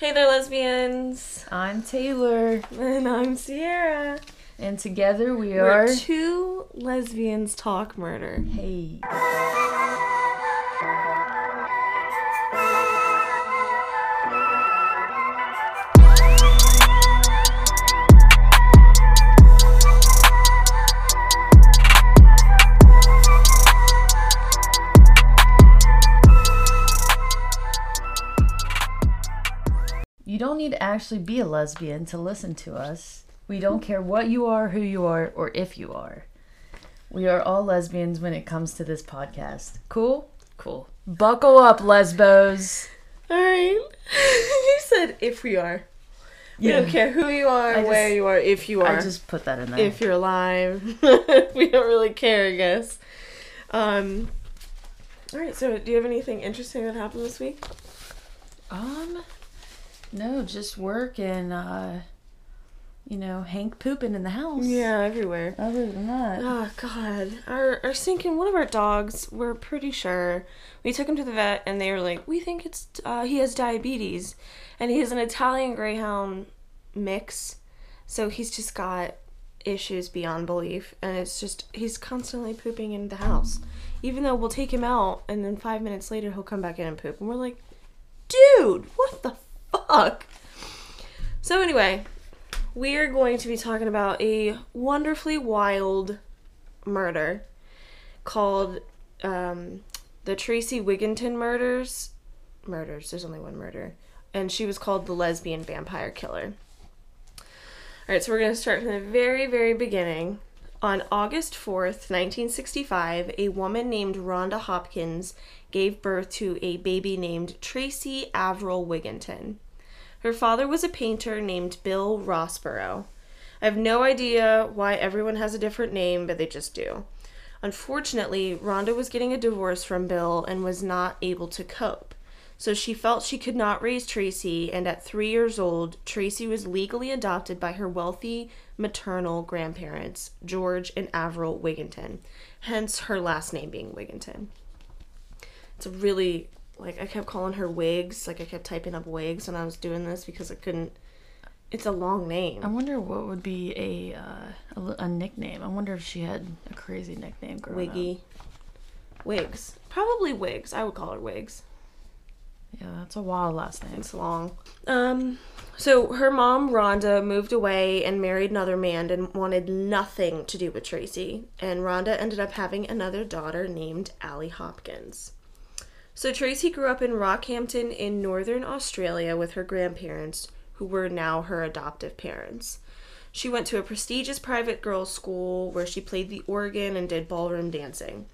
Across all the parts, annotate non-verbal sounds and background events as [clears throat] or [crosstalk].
Hey there, lesbians. I'm Taylor, And I'm Sierra. and together we We're are. two lesbians talk murder. Hey. Need to actually be a lesbian to listen to us. We don't care what you are, who you are, or if you are. We are all lesbians when it comes to this podcast. Cool? Cool. Buckle up, lesbos. Alright. [laughs] you said if we are. We don't care who you are, I where you are, if you are. I just put that in there. if you're alive. [laughs] we don't really care, I guess. Um Alright, so do you have anything interesting that happened this week? um, no, just work and, uh, you know, Hank pooping in the house. Yeah, everywhere. Other than that, Oh God, our our sinking one of our dogs. We're pretty sure we took him to the vet, and they were like, "We think it's uh, he has diabetes, and he has an Italian Greyhound mix, so he's just got issues beyond belief, and it's just he's constantly pooping in the house, even though we'll take him out, and then five minutes later he'll come back in and poop, and we're like, dude, what the fuck? So anyway, we are going to be talking about a wonderfully wild murder called um, the Tracey Wigginton murders. Murders. There's only one murder, and she was called the lesbian vampire killer. All right, so we're going to start from the very, very beginning. On August 4th, 1965, a woman named Rhonda Hopkins gave birth to a baby named Tracey Averill Wigginton. Her father was a painter named Bill Rossborough. I have no idea why everyone has a different name, but they just do. Unfortunately, Rhonda was getting a divorce from Bill and was not able to cope. So she felt she could not raise Tracey, and at three years old, Tracey was legally adopted by her wealthy maternal grandparents, George and Averill Wigginton, hence her last name being Wigginton. It's a really like I kept calling her Wigs, like I kept typing up Wigs when I was doing this because I couldn't. It's a long name. I wonder what would be a, uh, a a nickname. I wonder if she had a crazy nickname growing up. Wiggy. Wigs. Probably Wigs. I would call her Wigs. Yeah, that's a wild last name. It's long. Um, so her mom, Rhonda, moved away and married another man and wanted nothing to do with Tracey. And Rhonda ended up having another daughter named Allie Hopkins. So Tracey grew up in Rockhampton in northern Australia with her grandparents, who were now her adoptive parents. She went to a prestigious private girls' school where she played the organ and did ballroom dancing.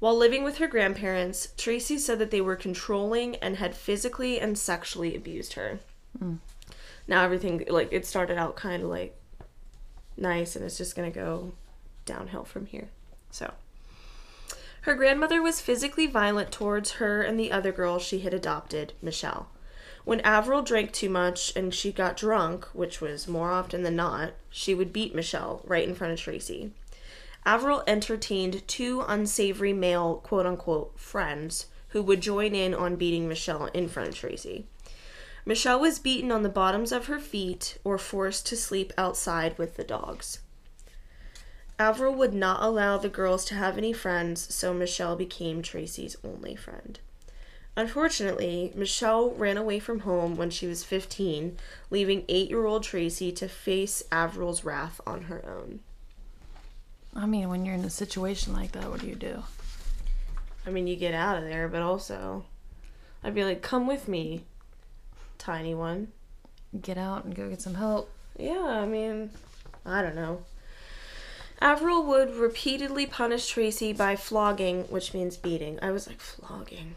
While living with her grandparents, Tracey said that they were controlling and had physically and sexually abused her. Hmm. Now everything like it started out kind of like nice and it's just going to go downhill from here. So, her grandmother was physically violent towards her and the other girl she had adopted, Michelle. When Averill drank too much and she got drunk, which was more often than not, she would beat Michelle right in front of Tracey. Averill entertained two unsavory male quote unquote friends who would join in on beating Michelle in front of Tracey. Michelle was beaten on the bottoms of her feet or forced to sleep outside with the dogs. Averill would not allow the girls to have any friends, so Michelle became Tracey's only friend. Unfortunately, Michelle ran away from home when she was 15, leaving eight year old Tracey to face Averill's wrath on her own. I mean, when you're in a situation like that, what do you do? I mean, you get out of there, but also, I'd be like, come with me, tiny one. Get out and go get some help. Yeah, I mean, I don't know. Averill would repeatedly punish Tracey by flogging, which means beating. I was like, flogging.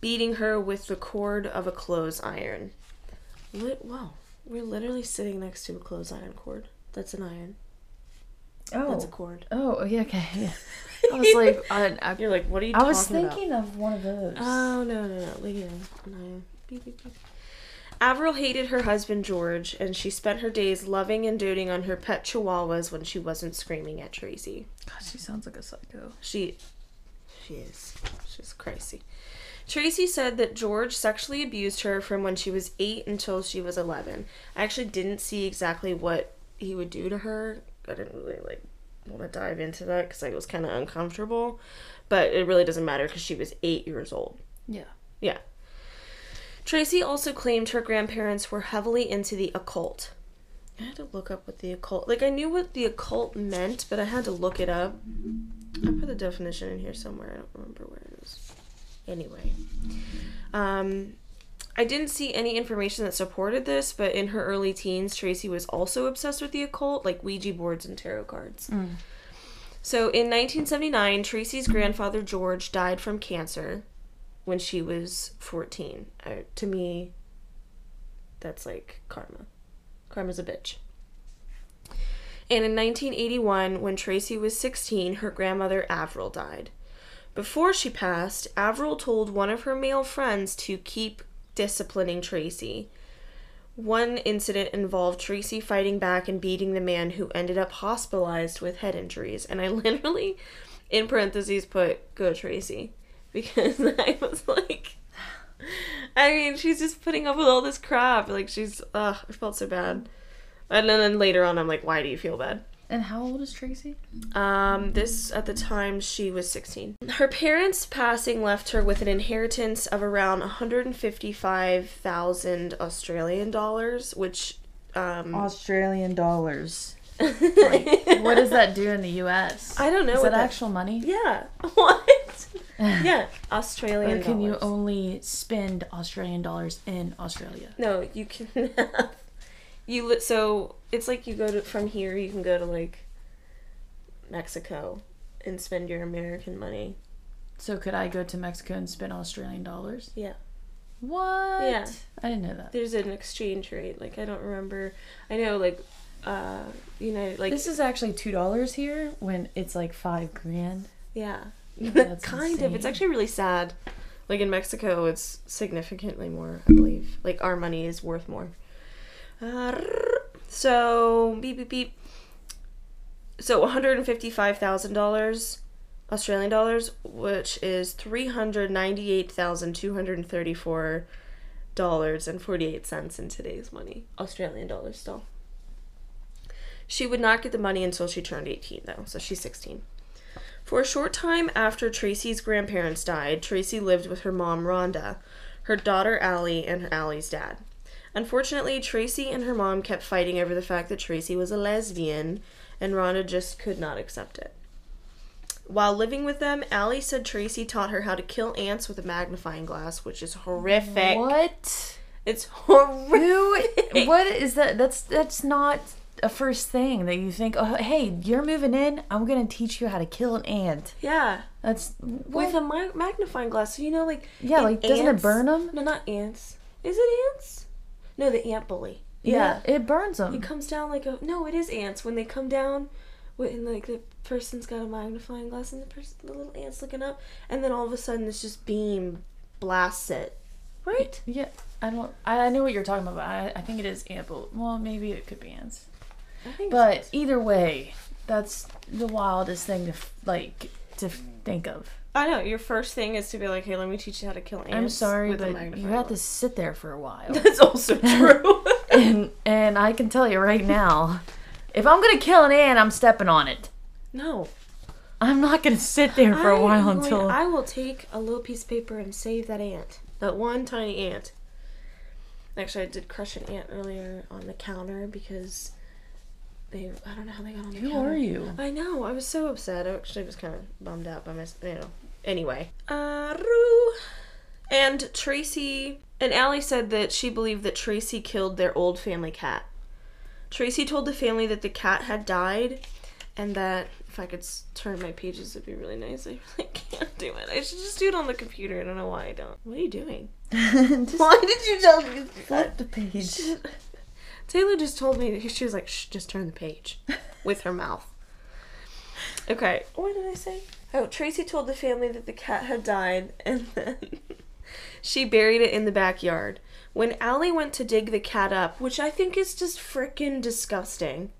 Beating her with the cord of a clothes iron. Lit- wow, we're literally sitting next to a clothes iron cord. That's an iron. Oh. That's a oh. cord. Oh, oh, yeah, okay. Yeah. [laughs] I was like, I, I, You're like, what are you I was about? thinking of one of those. Oh no no no! Look him. No. Beep, beep, beep. Averill hated her husband George, and she spent her days loving and doting on her pet chihuahuas when she wasn't screaming at Tracey. God, she sounds like a psycho. She, she is. She's crazy. Tracey said that George sexually abused her from when she was 8 until she was 11. I actually didn't see exactly what he would do to her. I didn't really like want to dive into that cuz it was kind of uncomfortable, but it really doesn't matter cuz she was 8 years old. Yeah. Yeah. Tracey also claimed her grandparents were heavily into the occult. I had to look up what the occult like I knew what the occult meant, but I had to look it up. I put the definition in here somewhere. I don't remember where it is. Anyway. Um I didn't see any information that supported this, but in her early teens, Tracey was also obsessed with the occult, like Ouija boards and tarot cards. So in 1979, Tracey's grandfather George died from cancer when she was 14. Uh, to me, that's like karma. Karma's a bitch. And in 1981, when Tracey was 16, her grandmother Avril died. Before she passed, Avril told one of her male friends to keep disciplining Tracey. One incident involved Tracey fighting back and beating the man who ended up hospitalized with head injuries. And I [laughs] literally, in parentheses, put, go Tracey. Because [laughs] I was like, I mean, she's just putting up with all this crap. Like, she's, ugh, I felt so bad. And then, then later on, I'm like, why do you feel bad? And how old is Tracey? Um, this at the time she was 16. Her parents' passing left her with an inheritance of around 155,000 Australian dollars, which um Australian dollars. [laughs] what does that do in the U.S.? I don't know Is what that that- actual money? yeah. [laughs] What? [laughs] yeah, Australian Or can you only spend Australian dollars in Australia? No, you can have you li- so it's like you go to from here you can go to like Mexico and spend your American money. So could I go to Mexico and spend Australian dollars? Yeah. What? Yeah. I didn't know that. There's an exchange rate. Like I don't remember. I know like uh United like This is actually two dollars here when it's like five grand. yeah. [laughs] That's kind of. It's actually really sad. Like in Mexico it's significantly more, I believe. Like our money is worth more. Uh, so beep beep beep. So one hundred and fifty-five thousand dollars, Australian dollars, which is three hundred ninety-eight thousand two hundred thirty-four dollars and forty-eight cents in today's money, Australian dollars still. She would not get the money until she turned eighteen, though, so she's sixteen. For a short time after Tracey's grandparents died, Tracey lived with her mom, Rhonda, her daughter, Allie, and Allie's dad. Unfortunately, Tracey and her mom kept fighting over the fact that Tracey was a lesbian, and Rhonda just could not accept it. While living with them, Allie said Tracey taught her how to kill ants with a magnifying glass, which is horrific. What? It's horrific. Who? What is that? That's that's not a first thing that you think. Oh, hey, you're moving in. I'm gonna teach you how to kill an ant. Yeah. That's With a magnifying glass, so you know, like Yeah, like, doesn't it burn them? No, not ants. Is it ants? No, the ant bully. yeah, it burns them. It comes down like a no. It is ants when they come down, when like the person's got a magnifying glass and the person, the little ants looking up, and then all of a sudden this just beam blasts it. Right? Yeah, I don't. I, I know what you're talking about. I, I think it is ant. But, well, maybe it could be ants. I think. But either way, that's the wildest thing to like to think of. I know your first thing is to be like, hey, let me teach you how to kill ants. I'm sorry, with but you have to sit there for a while. [laughs] That's also [laughs] true. and and I can tell you right now, if I'm gonna kill an ant, I'm stepping on it. no. I'm not gonna sit there for a while going- until. I will take a little piece of paper and save that ant. That one tiny ant. Actually, I did crush an ant earlier on the counter because they. I don't know how they got on the Who counter. are you? I know. I was so upset. I actually was kind of bummed out by my. You know. Anyway. Uh, Roo. And Tracey and Allie said that she believed that Tracey killed their old family cat. Tracey told the family that the cat had died and that if I could turn my pages, it'd be really nice. [laughs] I really can't do it. I should just do it on the computer. I don't know why I don't. What are you doing? [laughs] [laughs] Why did you tell me flip the page. Taylor just told me that she was like, Shh, just turn the page with her mouth. Okay, what did I say? Oh, Tracey told the family that the cat had died and then [laughs] she buried it in the backyard. When Allie went to dig the cat up, which I think is just freaking disgusting.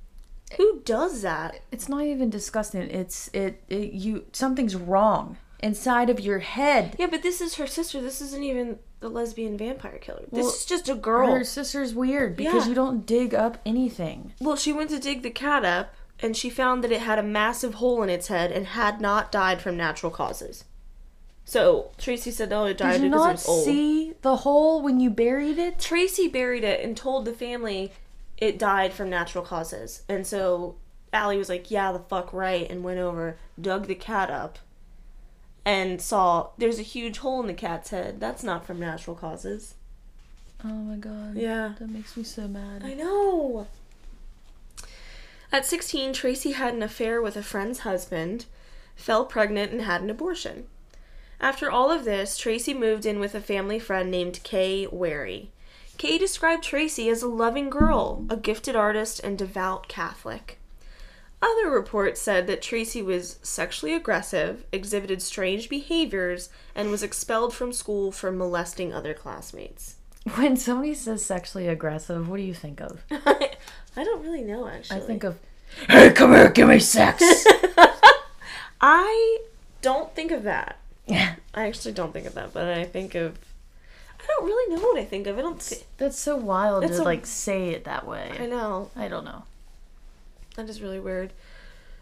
Who does that? It's not even disgusting. It's it, it you something's wrong. inside of your head. Yeah, but this is her sister. This isn't even the lesbian vampire killer. This Well, is just a girl. Her sister's weird because Yeah. you don't dig up anything. Well, she went to dig the cat up and she found that it had a massive hole in its head and had not died from natural causes. So Tracey said, "Oh, it died Did you because it not was old." see the hole when you buried it? Tracey buried it and told the family it died from natural causes. And so Allie was like, "Yeah, the fuck right," and went over, dug the cat up, and saw there's a huge hole in the cat's head. That's not from natural causes. Oh my god. Yeah. That makes me so mad. I know. At 16, Tracey had an affair with a friend's husband, fell pregnant, and had an abortion. After all of this, Tracey moved in with a family friend named Kay Wary. Kay described Tracey as a loving girl, a gifted artist, and devout Catholic. Other reports said that Tracey was sexually aggressive, exhibited strange behaviors, and was expelled from school for molesting other classmates. When somebody says sexually aggressive, what do you think of? [laughs] I don't really know, actually. I think of, hey, come here, give me sex. [laughs] I don't think of that. yeah. I actually don't think of that, but I think of. I don't really know what I think of. I don't. thi- That's so wild It's to a- like say it that way. I know I don't know. that is really weird.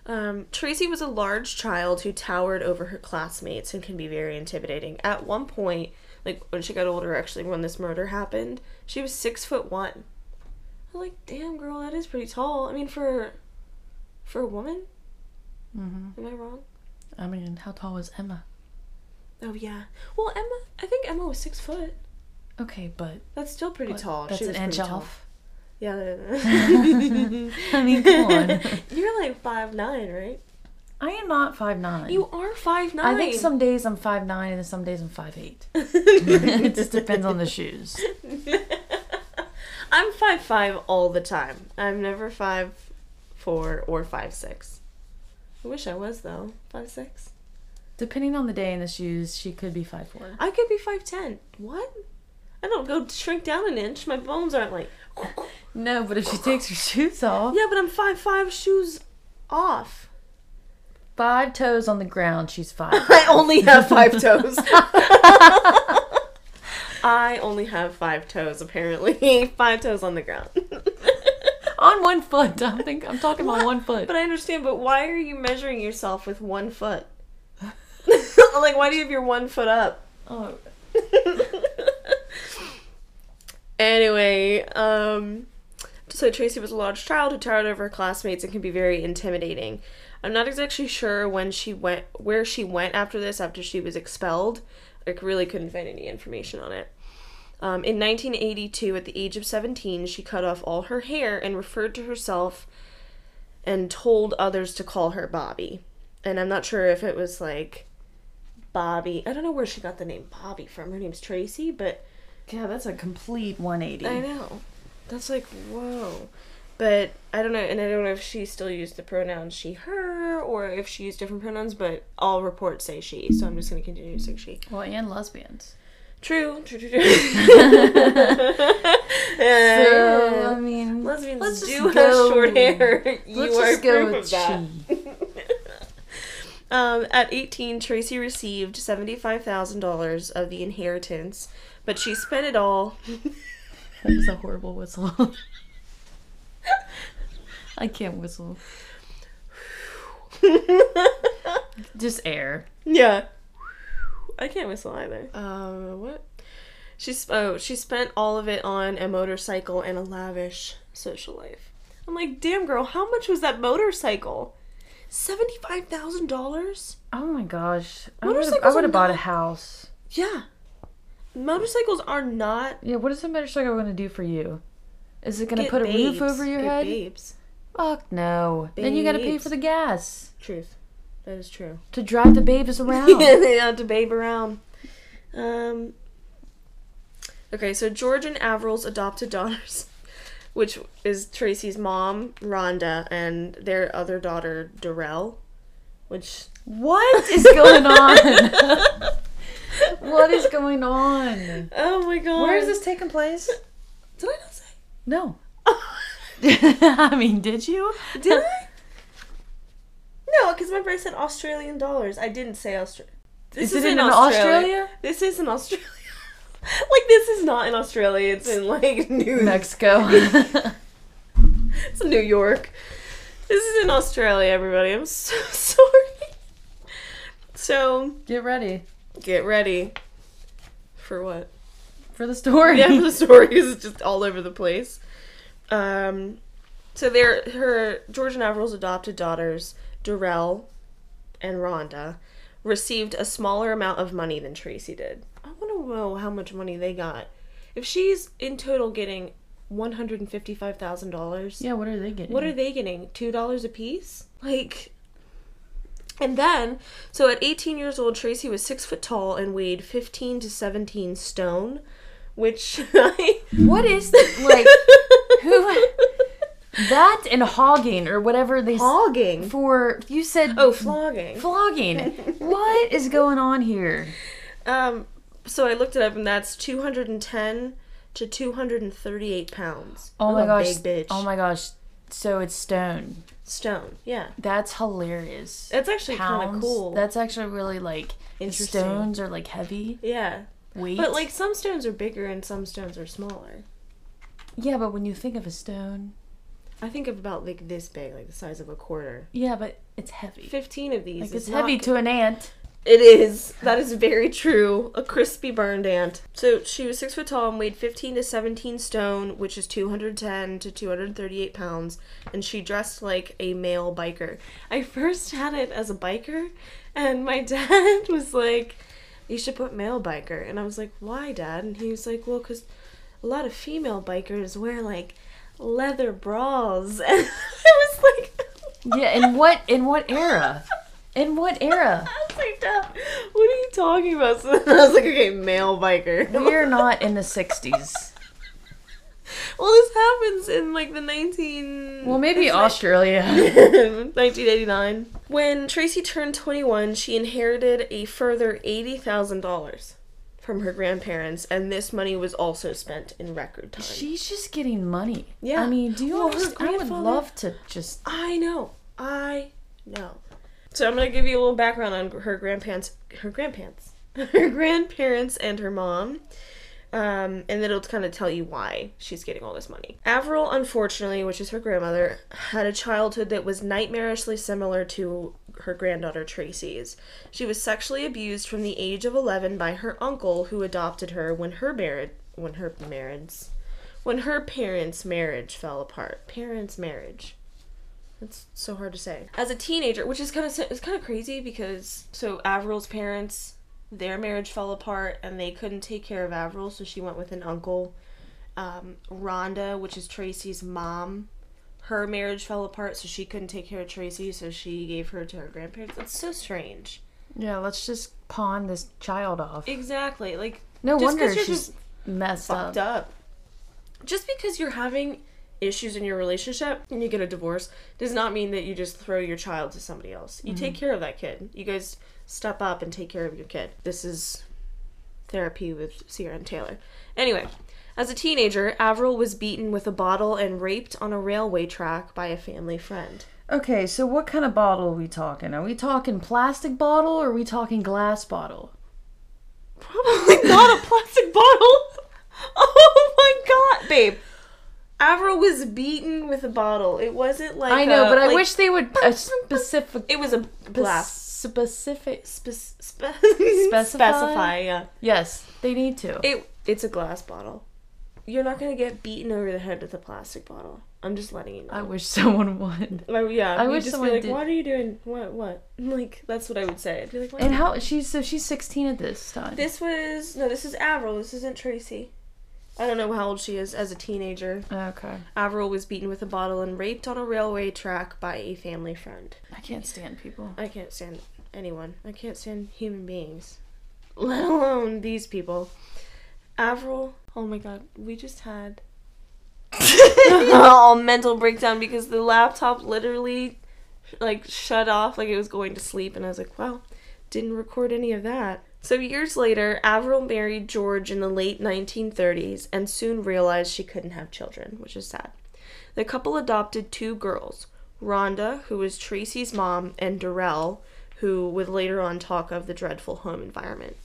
Um, Tracey was a large child who towered over her classmates and can be very intimidating. At one point, like when she got older, actually, when this murder happened, she was six foot one. I'm like, damn, girl, that is pretty tall. I mean, for for a woman, Mm-hmm. am I wrong? I mean, how tall was Emma? Oh yeah. Well, Emma, I think Emma was six foot. Okay, but That's still pretty tall. That's She an inch tall. off. Yeah. [laughs] I mean, come on. [laughs] You're like five nine, right? I am not five nine. You are five nine. I think some days I'm five nine and some days I'm five eight. [laughs] it just depends on the shoes. I'm five five all the time. I'm never five four or five six. I wish I was though. Five six. Depending on the day and the shoes, she could be five four. I could be five ten. What? I don't go shrink down an inch. My bones aren't like. [laughs] No, but if she takes her shoes off, Yeah, but I'm five five shoes off. five toes on the ground, she's five. [laughs] I only have five toes. [laughs] I only have five toes, apparently. [laughs] Five toes on the ground. [laughs] on one foot. [laughs] I think I'm talking about one foot. But I understand, but why are you measuring yourself with one foot? like, why do you have your one foot up? oh, Anyway, um, so Tracey was a large child who towered over her classmates and can be very intimidating. I'm not exactly sure when she went, where she went after this, after she was expelled. I really couldn't find any information on it. Um, in 1982, at the age of 17, she cut off all her hair and referred to herself and told others to call her Bobby. And I'm not sure if it was like Bobby. I don't know where she got the name Bobby from. Her name's Tracey, but yeah, that's a complete 180. I know. That's like, whoa. But I don't know, and I don't know if she still used the pronouns she, her, or if she used different pronouns, but all reports say she, so I'm just going to continue to say she. Well, and lesbians. True, true, true, true. [laughs] [laughs] So, I mean, lesbians let's do have go- short hair. [laughs] You let's are just go proof with that. she. Um, at 18, Tracey received $75,000 of the inheritance, but she spent it all. That was a horrible whistle. I can't whistle. [laughs] Just air. Yeah. I can't whistle either. Um, what? She's oh, she spent all of it on a motorcycle and a lavish social life. I'm like, damn girl, how much was that motorcycle? Seventy five thousand dollars? Oh my gosh. I would have Motorcycles I would have bought a house. Yeah. Motorcycles are not Yeah, what is a motorcycle going to do for you? Is it going to put a roof over your Get head? Babes. Fuck no. Then you got to pay for the gas Truth. That is true. to drive the babes [laughs] around. yeah, they had to babe around. Um. Okay, so George and Avril's adopted daughters, [laughs] which is Tracey's mom, Rhonda, and their other daughter, Darrell, which What is going on? [laughs] what is going on? oh my god, Where is this taking place? Did I not say? No. [laughs] I mean, did you? Did I? No, because remember I said Australian dollars. I didn't say Australia. This Is it in Australia? This is in Australia. [laughs] like this is not in Australia. It's in like New [laughs] Mexico. It's New York. This is in Australia, everybody. I'm so sorry. So Get ready get ready for what? for the story. Yeah, for the story is just all over the place. Um, so they're her George and Avril's adopted daughters, Darrell and Rhonda, received a smaller amount of money than Tracey did. I want to know how much money they got. If she's in total getting one hundred and fifty-five thousand dollars, Yeah, what are they getting? what are they getting? Two dollars a piece? Like. And then, so at 18 years old, Tracey was six foot tall and weighed 15 to 17 stone, which I. [laughs] What is like who that and hogging or whatever they s- Hogging. for? You said Oh, flogging. flogging. [laughs] what is going on here? Um, so I looked it up, and that's 210 to 238 pounds. Oh I'm my a gosh! Big bitch. Oh my gosh! So it's stone. Stone. Yeah. That's hilarious. That's actually kind of cool. That's actually really like Interesting. stones are like heavy yeah. Weight. But like some stones are bigger and some stones are smaller. yeah, but when you think of a stone, I think of about like this big, like the size of a quarter. yeah, but it's heavy. 15 of these. Like is it's not heavy to an ant. It is. That is very true. A crispy burned ant. So she was six foot tall and weighed 15 to 17 stone, which is 210 to 238 pounds. And she dressed like a male biker. I first had it as a biker, and my [laughs] dad was like, You should put male biker. And I was like, Why, dad? And he was like, Well, because a lot of female bikers wear like leather bras. [laughs] And I was like, [laughs] Yeah, in what in what era? In what era? I was like, Dad, what are you talking about? [laughs] So I was like, okay, male biker. We're not in the '60s. [laughs] well, this happens in like the 19. Well, maybe Australia. [laughs] 1989. When Tracey turned 21, she inherited a further $80,000 from her grandparents, and this money was also spent in record time. She's just getting money. Yeah. I mean, do you Well? I would love to just. I know. I know. So I'm gonna give you a little background on her grandparents. Her grandparents. [laughs] Her grandparents and her mom. Um, and then it'll kind of tell you why she's getting all this money. Avril, unfortunately, which is her grandmother, had a childhood that was nightmarishly similar to her granddaughter Tracey's. She was sexually abused from the age of 11 by her uncle, who adopted her when her marriage, when her marriage, when her parents' marriage fell apart. Parents' marriage. It's so hard to say. As a teenager, which is kind of it's kind of crazy because so Avril's parents, their marriage fell apart and they couldn't take care of Avril, so she went with an uncle. Um, Rhonda, which is Tracey's mom, her marriage fell apart, so she couldn't take care of Tracy, so she gave her to her grandparents. It's so strange. Yeah, let's just pawn this child off. Exactly, like No wonder she's just messed up. fucked up. Just because you're having issues in your relationship and you get a divorce does not mean that you just throw your child to somebody else. You take care of that kid. You guys step up and take care of your kid. This is therapy with Sierra and Taylor. Anyway, as a teenager, Avril was beaten with a bottle and raped on a railway track by a family friend. Okay, so what kind of bottle are we talking? Are we talking plastic bottle or are we talking glass bottle? Probably [laughs] not a plastic bottle. [laughs] Oh my god, babe. Avril was beaten with a bottle. It wasn't like I know, a- but I like- wish they would a specific [laughs] it was a glass. Specific. Spe- spe- [laughs] Specify? specify, yeah. Yes, they need to. It it's a glass bottle. You're not gonna get beaten over the head with a plastic bottle. I'm just letting you know. I wish [laughs] someone would. Like, yeah, I wish just someone be like, did- "What are you doing? What? What?" [laughs] Like that's what I would say. I'd be like, And how she's so she's 16 at this time. This was no. This is Avril. This isn't Tracey. I don't know how old she is as a teenager. okay. Avril was beaten with a bottle and raped on a railway track by a family friend. I can't stand people. I can't stand anyone. I can't stand human beings, let alone these people. Avril, oh my god, we just had [laughs] a mental breakdown because the laptop literally like shut off like it was going to sleep, and I was like, wow, didn't record any of that. So years later, Avril married George in the late 1930s and soon realized she couldn't have children, which is sad. The couple adopted two girls, Rhonda, who was Tracey's mom, and Darrell, who would later on talk of the dreadful home environment.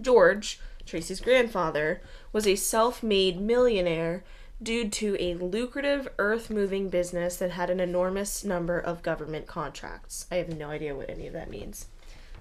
George, Tracey's grandfather, was a self made millionaire due to a lucrative earth moving business that had an enormous number of government contracts. I have no idea what any of that means.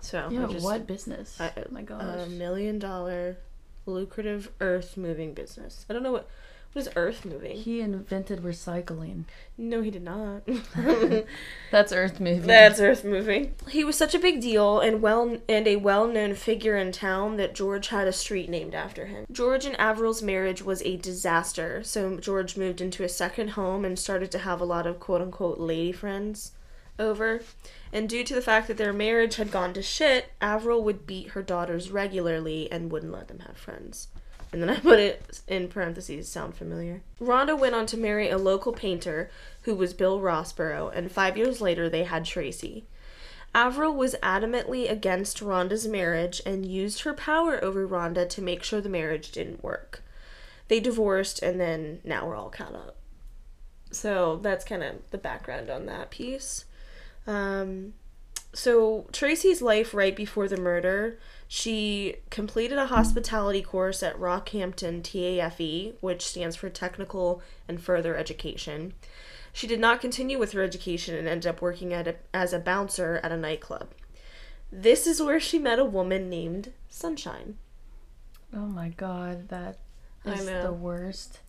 So, Yeah, just, what business? I- oh my gosh. a million dollar lucrative earth moving business. I don't know what what is earth moving. he invented recycling. No, he did not. [laughs] [laughs] That's Earth moving. That's earth moving. He was such a big deal and well and a well-known figure in town that George had a street named after him. George and Averil's marriage was a disaster, so George moved into a second home and started to have a lot of quote-unquote lady friends over. And due to the fact that their marriage had gone to shit, Avril would beat her daughters regularly and wouldn't let them have friends. And then I put it in parentheses, sound familiar. Rhonda went on to marry a local painter who was Bill Rossborough, and five years later they had Tracey. Avril was adamantly against Rhonda's marriage and used her power over Rhonda to make sure the marriage didn't work. They divorced, and then now we're all caught up. So that's kind of the background on that piece. Um, so Tracey's life right before the murder, she completed a hospitality course at Rockhampton TAFE, which stands for Technical and Further Education. She did not continue with her education and ended up working at a, as a bouncer at a nightclub. This is where she met a woman named Sunshine. Oh my god, that is the worst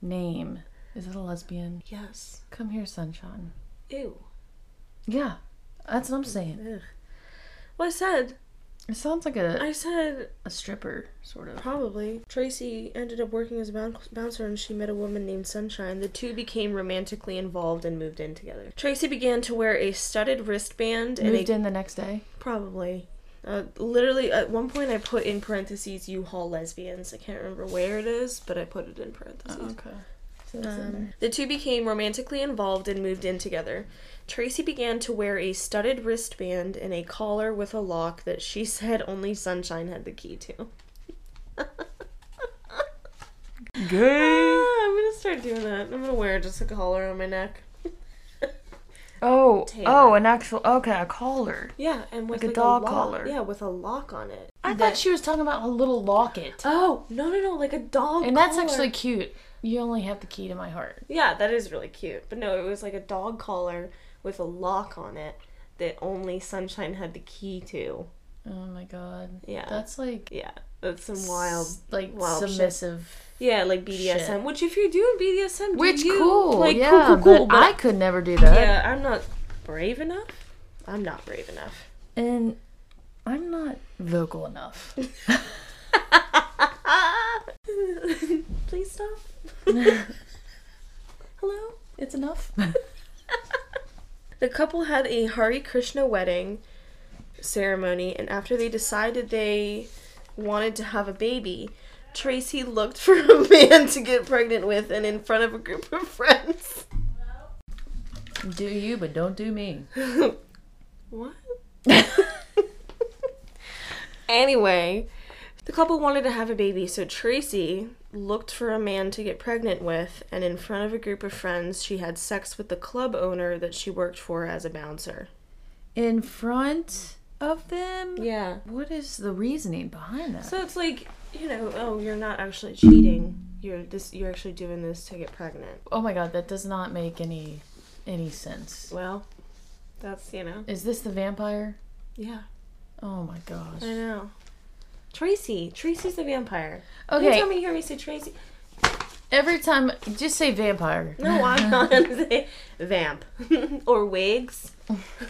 name. Is it a lesbian? Yes. Come here, sunshine. Ew. Yeah, that's what I'm saying. Ugh. Well, I said, It sounds like a, I said a stripper, sort of. Probably. Tracey ended up working as a boun- bouncer and she met a woman named Sunshine. The two became romantically involved and moved in together. Tracey began to wear a studded wristband and Moved a in the next day. probably uh, literally at one point I put in parentheses U-Haul lesbians. I can't remember where it is, but I put it in parentheses. okay. So it's in Um, there. the two became romantically involved and moved in together. Tracey began to wear a studded wristband and a collar with a lock that she said only Sunshine had the key to. Ah, I'm gonna start doing that. I'm gonna wear just a collar on my neck. Oh, Taylor. oh, an actual okay, a collar. Yeah, and with Like a like, dog lock. collar. Yeah, with a lock on it. I That- thought she was talking about a little locket. Oh no no no! Like a dog. and that's actually cute. You only have the key to my heart. Yeah, that is really cute. But no, it was like a dog collar with a lock on it that only Sunshine had the key to. Oh my god. Yeah. That's like Yeah, that's some wild. s- like wild shit. submissive. Yeah, like BDSM. Shit. Which if you're doing BDSM, do Which you. cool. Like yeah, cool, cool, cool. but I could never do that. yeah, I'm not brave enough. I'm not brave enough. And I'm not vocal enough. [laughs] Please stop. [laughs] Hello. it's enough. [laughs] The couple had a Hare Krishna wedding ceremony, and after they decided they wanted to have a baby, Tracey looked for a man to get pregnant with, and in front of a group of friends. do you, but don't do me. What? [laughs] anyway, the couple wanted to have a baby, so Tracey looked for a man to get pregnant with, and in front of a group of friends, she had sex with the club owner that she worked for as a bouncer. In front of them? Yeah. What is the reasoning behind that? So it's like, you know, oh, you're not actually cheating. You're this. You're actually doing this to get pregnant. oh my god, that does not make any any sense. Well, that's you know. Is this the vampire? Yeah, Oh my gosh. I know. Tracey. Tracey's the vampire. Okay. Anytime you hear me say Tracey, Every time, just say vampire. no, [laughs] I'm not gonna say vamp [laughs] or wigs. [laughs]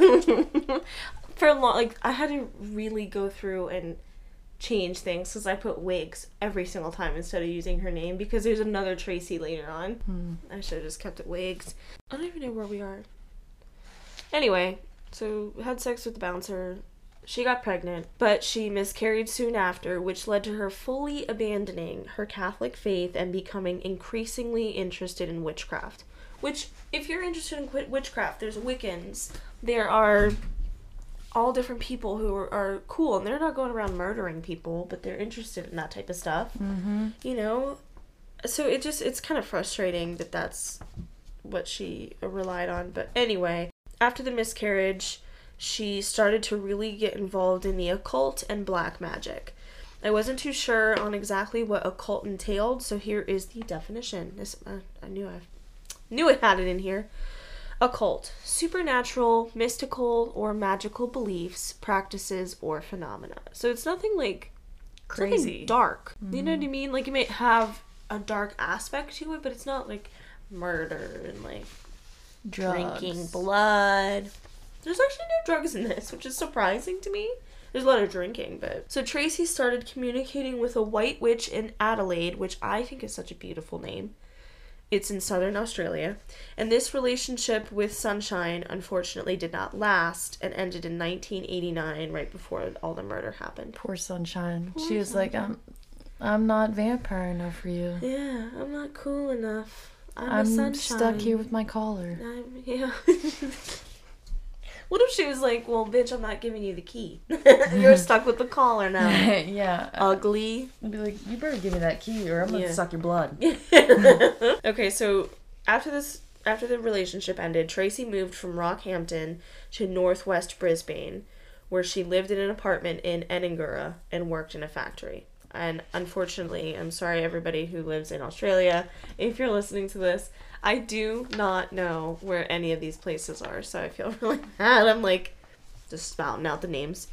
For a long, like I had to really go through and change things because I put wigs every single time instead of using her name because there's another Tracy later on. Hmm. I should have just kept it wigs. I don't even know where we are. Anyway, so had sex with the bouncer. She got pregnant, but she miscarried soon after, which led to her fully abandoning her Catholic faith and becoming increasingly interested in witchcraft. Which, if you're interested in witchcraft, there's Wiccans. There are all different people who are, are cool, and they're not going around murdering people, but they're interested in that type of stuff. Mm-hmm. You know, so it just it's kind of frustrating that that's what she relied on. But anyway, after the miscarriage, she started to really get involved in the occult and black magic. I wasn't too sure on exactly what occult entailed, so here is the definition. This uh, I knew I knew it had it in here. Occult, supernatural, mystical, or magical beliefs, practices, or phenomena. So it's nothing like Crazy. dark. You know what I mean? Like it may have a dark aspect to it, but it's not like murder and like drinking blood. There's actually no drugs in this, which is surprising to me. There's a lot of drinking, but so Tracey started communicating with a white witch in Adelaide, which I think is such a beautiful name. It's in southern Australia, and this relationship with Sunshine unfortunately did not last and ended in 1989, right before all the murder happened. Poor sunshine. she was like, I'm, I'm not vampire enough for you. Yeah, I'm not cool enough. I'm, a I'm sunshine. stuck here with my collar. I'm, [laughs] yeah. [laughs] what if she was like, "Well, bitch, I'm not giving you the key. [laughs] You're [laughs] stuck with the collar now." [laughs] yeah. Ugly. I'd be like, you better give me that key or I'm gonna Yeah. suck your blood. okay, so after this, after the relationship ended, Tracey moved from Rockhampton to Northwest Brisbane, where she lived in an apartment in Edinburgh and worked in a factory. And unfortunately, I'm sorry everybody who lives in Australia, if you're listening to this, I do not know where any of these places are, so I feel [laughs] really bad. I'm like just spouting out the names.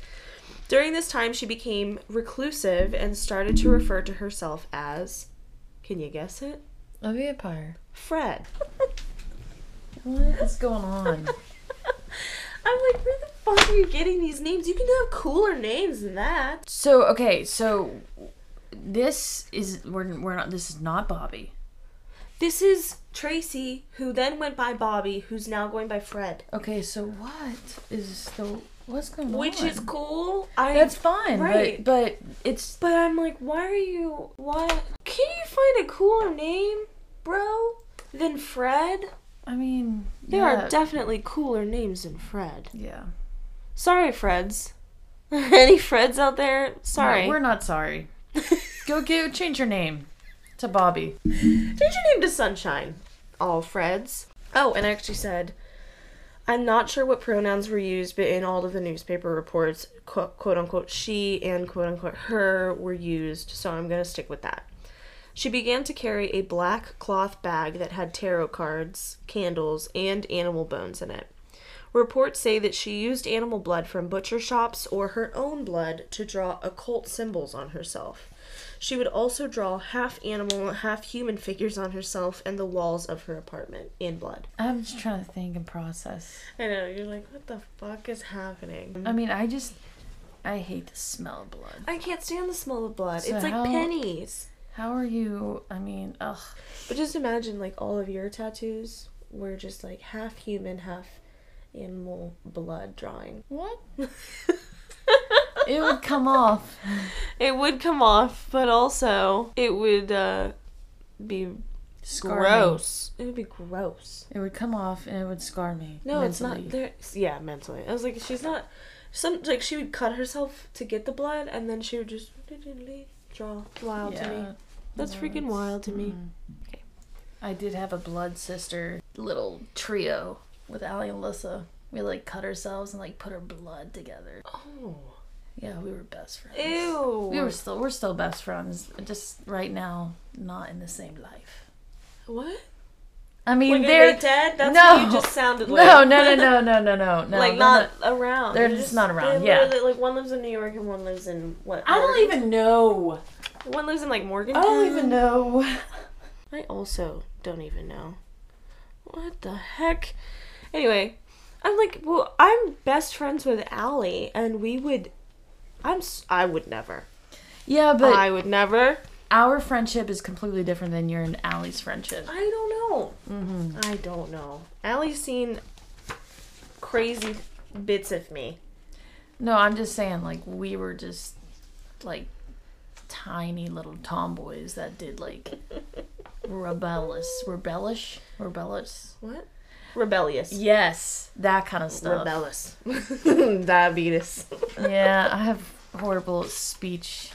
During this time, she became reclusive and started to refer to herself as, can you guess it? A vampire. Fred. [laughs] What is going on? [laughs] I'm like, where the fuck are you getting these names? You can have cooler names than that. so okay, so this is we're we're not. This is not Bobby. This is Tracey, who then went by Bobby, who's now going by Fred. Okay, so what is the what's going on? Which is cool. I That's fine, Right. but but it's But I'm like, why are you what can you find a cooler name, bro, than Fred? I mean There yeah, are definitely cooler names than Fred. yeah. Sorry, Freds. [laughs] Any Freds out there? Sorry. No, we're not sorry. [laughs] Go go change your name to Bobby. Change your name to Sunshine. All Freds. Oh, and I actually said, I'm not sure what pronouns were used, but in all of the newspaper reports, quote, quote unquote, she and quote unquote her were used, so I'm going to stick with that. She began to carry a black cloth bag that had tarot cards, candles, and animal bones in it. Reports say that she used animal blood from butcher shops or her own blood to draw occult symbols on herself. She would also draw half animal, half human figures on herself and the walls of her apartment in blood. I'm just trying to think and process. I know, you're like, what the fuck is happening? I mean, I just I hate the smell of blood. I can't stand the smell of blood. So it's like how- pennies. How are you? I mean, ugh. But just imagine, like, all of your tattoos were just like half human, half animal blood drawing. What? [laughs] It would come off. [laughs] It would come off, but also it would uh, be Scar me. gross. It would be gross. It would come off and it would scar me. No, it's not there. Yeah, mentally. I was like, she's not. Some like she would cut herself to get the blood, and then she would just draw. Wild to me. Yeah. That's No, freaking wild to me. mm. Okay. I did have a blood sister little trio with Allie and Alyssa. We like cut ourselves and like put our blood together. Oh. Yeah, we were best friends. Ew. We were still we're still best friends. Just right now, not in the same life. What? I mean, Like, they're they dead? That's no. what you just sounded like. no, no, no, [laughs] no, no, no, no, no. like they're not, around. they're just not around, yeah. Like one lives in New York and one lives in what? I don't even know. One lives in like Morgantown. I don't even know. I also don't even know. What the heck? Anyway, I'm like, well, I'm best friends with Allie, and we would. I'm. I would never. Yeah, but I would never. our friendship is completely different than your and Allie's friendship. I don't know. Mm-hmm. I don't know. Allie's seen crazy bits of me. No, I'm just saying, like we were just like tiny little tomboys that did like [laughs] rebellious, rebellish, rebellious. What? Rebellious. Yes, that kind of stuff. Rebellious. [laughs] Diabetes. yeah, I have horrible speech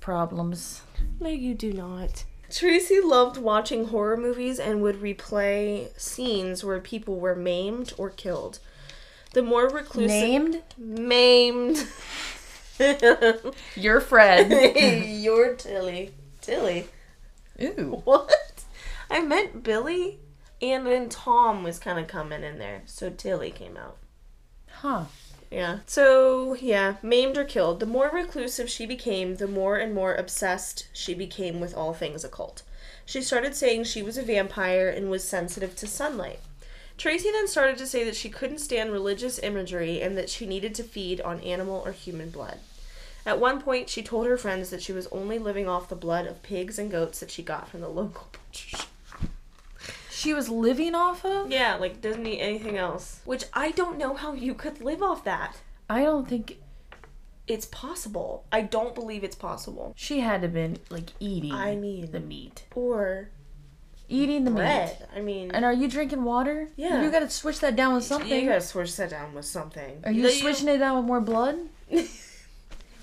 problems. No, you do not. Tracey loved watching horror movies and would replay scenes where people were maimed or killed. The more reclusive. Named Maimed. your Fred. [laughs] You're Tilly. Tilly. Ooh. What? I meant Billy, and then Tom was kind of coming in there, so Tilly came out. Huh. Yeah. So, yeah, maimed or killed. The more reclusive she became, the more and more obsessed she became with all things occult. She started saying she was a vampire and was sensitive to sunlight. Tracey then started to say that she couldn't stand religious imagery and that she needed to feed on animal or human blood. At one point, she told her friends that she was only living off the blood of pigs and goats that she got from the local [laughs] butcher shop. She was living off of? Yeah, like doesn't eat anything else. Which I don't know how you could live off that. I don't think It's possible. I don't believe it's possible. she had to been like eating I mean- the meat. Or Eating the meat. bread. I mean, And are you drinking water? Yeah. You gotta switch that down with something. you gotta switch that down with something. Are you That switching it down with more blood? [laughs]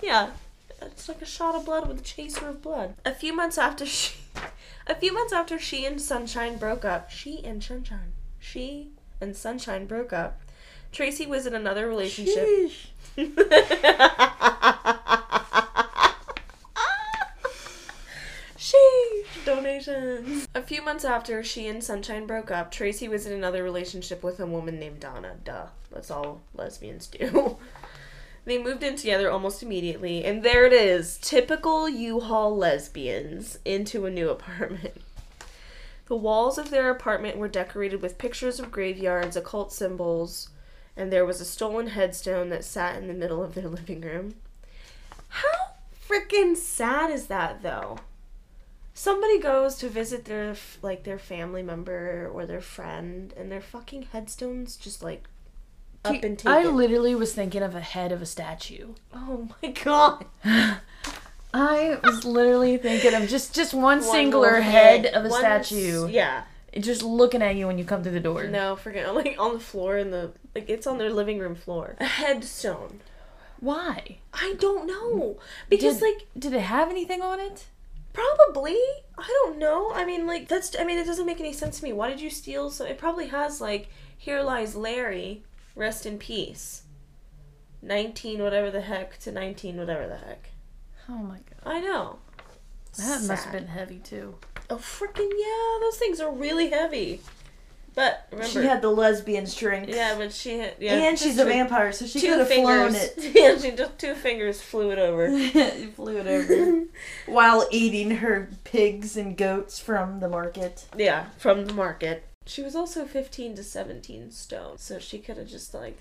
Yeah, it's like a shot of blood with a chaser of blood. A few months after she, a few months after she and Sunshine broke up, she and Sunshine, she and Sunshine broke up. Tracey was in another relationship. [laughs] Sheesh, donations. A few months after she and Sunshine broke up, Tracey was in another relationship with a woman named Donna. Duh. That's all lesbians do. [laughs] They moved in together almost immediately, and there it is typical U Haul lesbians into a new [laughs] apartment. The walls of their apartment were decorated with pictures of graveyards, occult symbols, and there was a stolen headstone that sat in the middle of their living room. How freaking sad is that, though? Somebody goes to visit their like their family member or their friend, and their fucking headstones just like up and taken. I literally was thinking of a head of a statue. Oh my god. [laughs] I was literally thinking of just just one, One singular little head of a One statue, Yeah. just looking at you when you come through the door. No, forget [laughs] like on the floor in the like it's on their living room floor. A headstone. Why? I don't know. Because Did- like Did it have anything on it? probably I don't know. I mean like that's I mean it doesn't make any sense to me. Why did you steal so it probably has like here lies Larry, rest in peace. 19 whatever the heck to 19 whatever the heck. Oh my god. I know. That must have been heavy too. Oh freaking yeah, those things are really heavy. But remember She had the lesbian strength. Yeah, but she had yeah. and she's a vampire, so she could have flown it. [laughs] yeah, she just two fingers flew it over. [laughs] flew it over [laughs] while eating her pigs and goats from the market. yeah, from the market. She was also fifteen to seventeen stone, so she could have just like.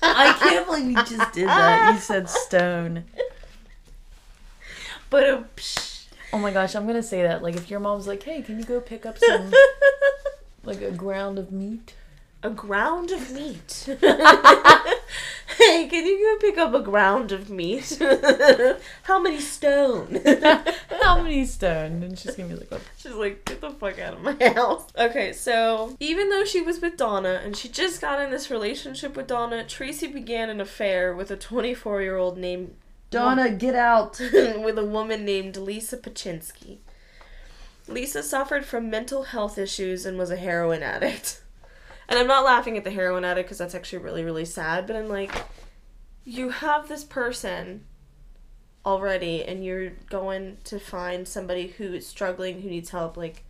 I can't believe you just did that. You said stone. [laughs] But a psh. Oh my gosh, I'm gonna say that. Like, if your mom's like, "Hey, can you go pick up some [laughs] like a ground of meat?" a ground of meat. [laughs] hey, can you go pick up a ground of meat? [laughs] How many stone? [laughs] How many stone? And she's gonna be like, "What?" She's like, get the fuck out of my house. Okay, so even though she was with Donna and she just got in this relationship with Donna, Tracey began an affair with a 24 year old named Donna, get out. [laughs] with a woman named Lisa Ptaschinski. Lisa suffered from mental health issues and was a heroin addict. And I'm not laughing at the heroin addict because that's actually really, really sad, but I'm like, you have this person already and you're going to find somebody who is struggling, who needs help. Like,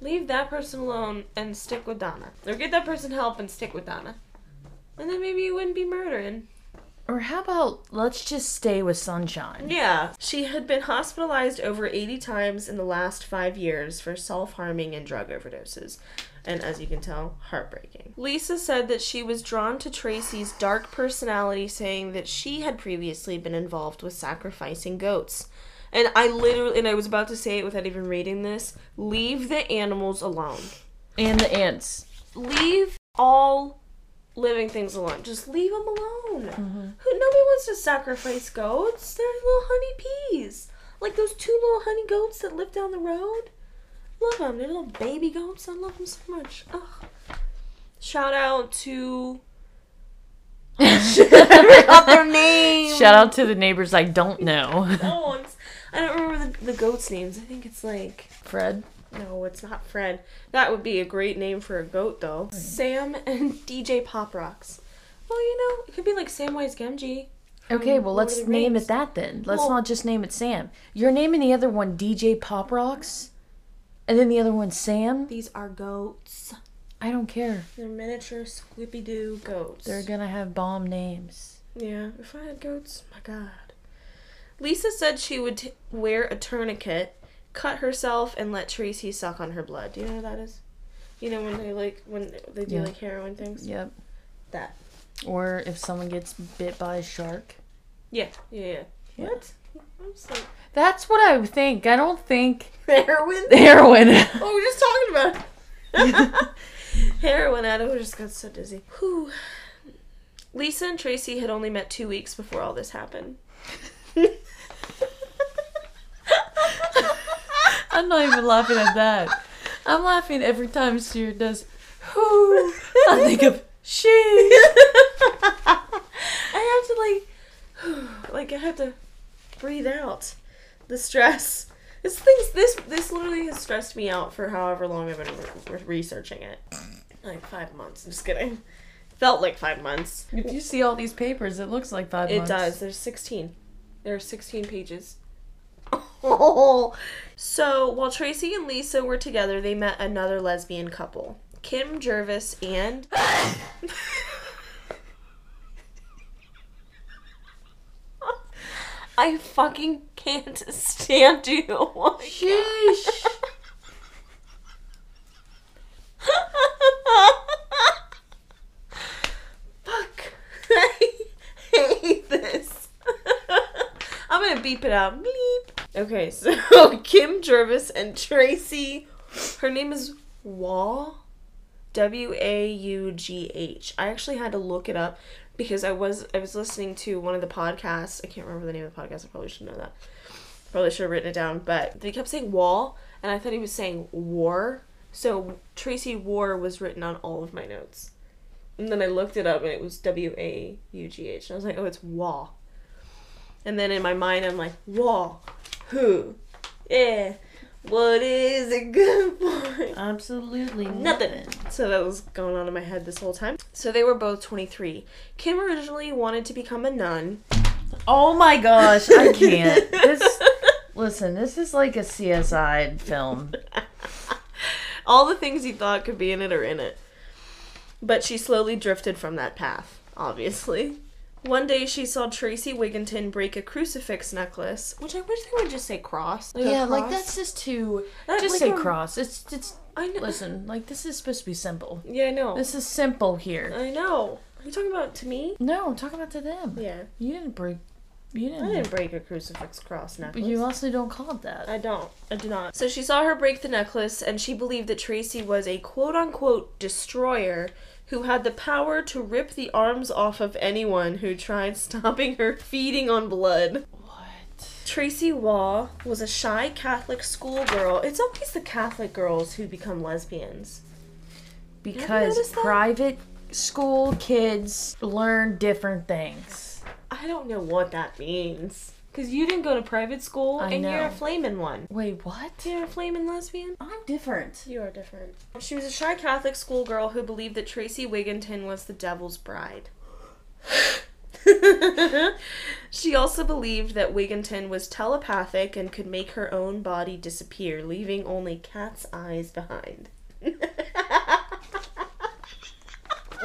leave that person alone and stick with Donna. Or get that person help and stick with Donna. And then maybe you wouldn't be murdering. Or how about let's just stay with sunshine? Yeah. She had been hospitalized over 80 times in the last five years for self harming and drug overdoses. And as you can tell, heartbreaking. Lisa said that she was drawn to Tracey's dark personality, saying that she had previously been involved with sacrificing goats. And I literally, and I was about to say it without even reading this leave the animals alone. And the ants. Leave all living things alone. Just leave them alone. Mm-hmm. Who nobody wants to sacrifice goats. They're little honey peas. Like those two little honey goats that live down the road. Love them. They're little baby goats. I love them so much. Ugh. Shout out to. [laughs] Forgot their name. Shout out to the neighbors I don't know. [laughs] It's- I don't remember the, the goats' names. I think it's like. Fred. No, it's not Fred. That would be a great name for a goat, though. Sam and [laughs] DJ Pop Rocks. Well, you know, it could be like Samwise Gamgee. Okay, um, well, let's name Rings. it that then. Let's Well- not just name it Sam. You're naming the other one DJ Pop Rocks, and then the other one Sam. These are goats. I don't care. They're miniature Squippy Doo goats. They're gonna have bomb names. Yeah, if I had goats, my god. Lisa said she would t- wear a tourniquet, cut herself, and let Tracey suck on her blood. Do you know what that is? You know when they like when they do Yeah. like heroin things. Yep. That. Or if someone gets bit by a shark. Yeah, yeah, yeah. Yeah. What? I'm just like That's what I think. I don't think [laughs] heroin. heroin. Oh, we're just talking about [laughs] heroin. Adam just got so dizzy. Whew. Lisa and Tracey had only met two weeks before all this happened. [laughs] I'm not even laughing at that. I'm laughing every time Sierra does. Who? I think of she. I have to like, [sighs] like I have to breathe out the stress. This thing's this this literally has stressed me out for however long I've been re- researching it. Like five months. I'm just kidding. Felt like five months. If you see all these papers, it looks like five It months. does. There's 16. There are 16 pages. Oh. [laughs] So while Tracey and Lisa were together, they met another lesbian couple, Kim Jervis and. [laughs] I fucking can't stand you. [laughs] Oh Sheesh. Fuck. [laughs] I hate this. I'm gonna beep it out. Bleep. Okay, so [laughs] Kim Jervis and Tracey. Her name is Waugh. W A U G H. I actually had to look it up because I was I was listening to one of the podcasts. I can't remember the name of the podcast. I probably should know that. Probably should have written it down. But they kept saying wall, and I thought he was saying war. So Tracey War was written on all of my notes. And then I looked it up and it was W A U G H. And I was like, oh, it's Wah. And then in my mind, I'm like, Wah. Who? Yeah. What is it good for? Absolutely Nothing. So that was going on in my head this whole time. So they were both 23. Kim originally wanted to become a nun. Oh my gosh, I can't. [laughs] This, listen, this is like a CSI film. [laughs] All the things you thought could be in it are in it. But she slowly drifted from that path, obviously. One day she saw Tracey Wigginton break a crucifix necklace, which I wish they would just say cross. Like yeah, like that's just too. That- just like say a- cross. It's it's. I know. Listen, like this is supposed to be simple. Yeah, I know. This is simple here. I know. Are you talking about to me? No, I'm talking about to them. Yeah. You didn't break. You I didn't. didn't break a crucifix cross necklace. But you also don't call it that. I don't. I do not. So she saw her break the necklace, and she believed that Tracey was a quote unquote destroyer who had the power to rip the arms off of anyone who tried stopping her feeding on blood. What? Tracey Waugh was a shy Catholic schoolgirl. It's always the Catholic girls who become lesbians. Because private school kids learn different things. I don't know what that means. Because you didn't go to private school, I and you're a flaming one. Wait, what? You're a flaming lesbian? I'm different. You are different. She was a shy Catholic schoolgirl who believed that Tracey Wigginton was the devil's bride. [laughs] she also believed that Wigginton was telepathic and could make her own body disappear, leaving only cat's eyes behind. [laughs]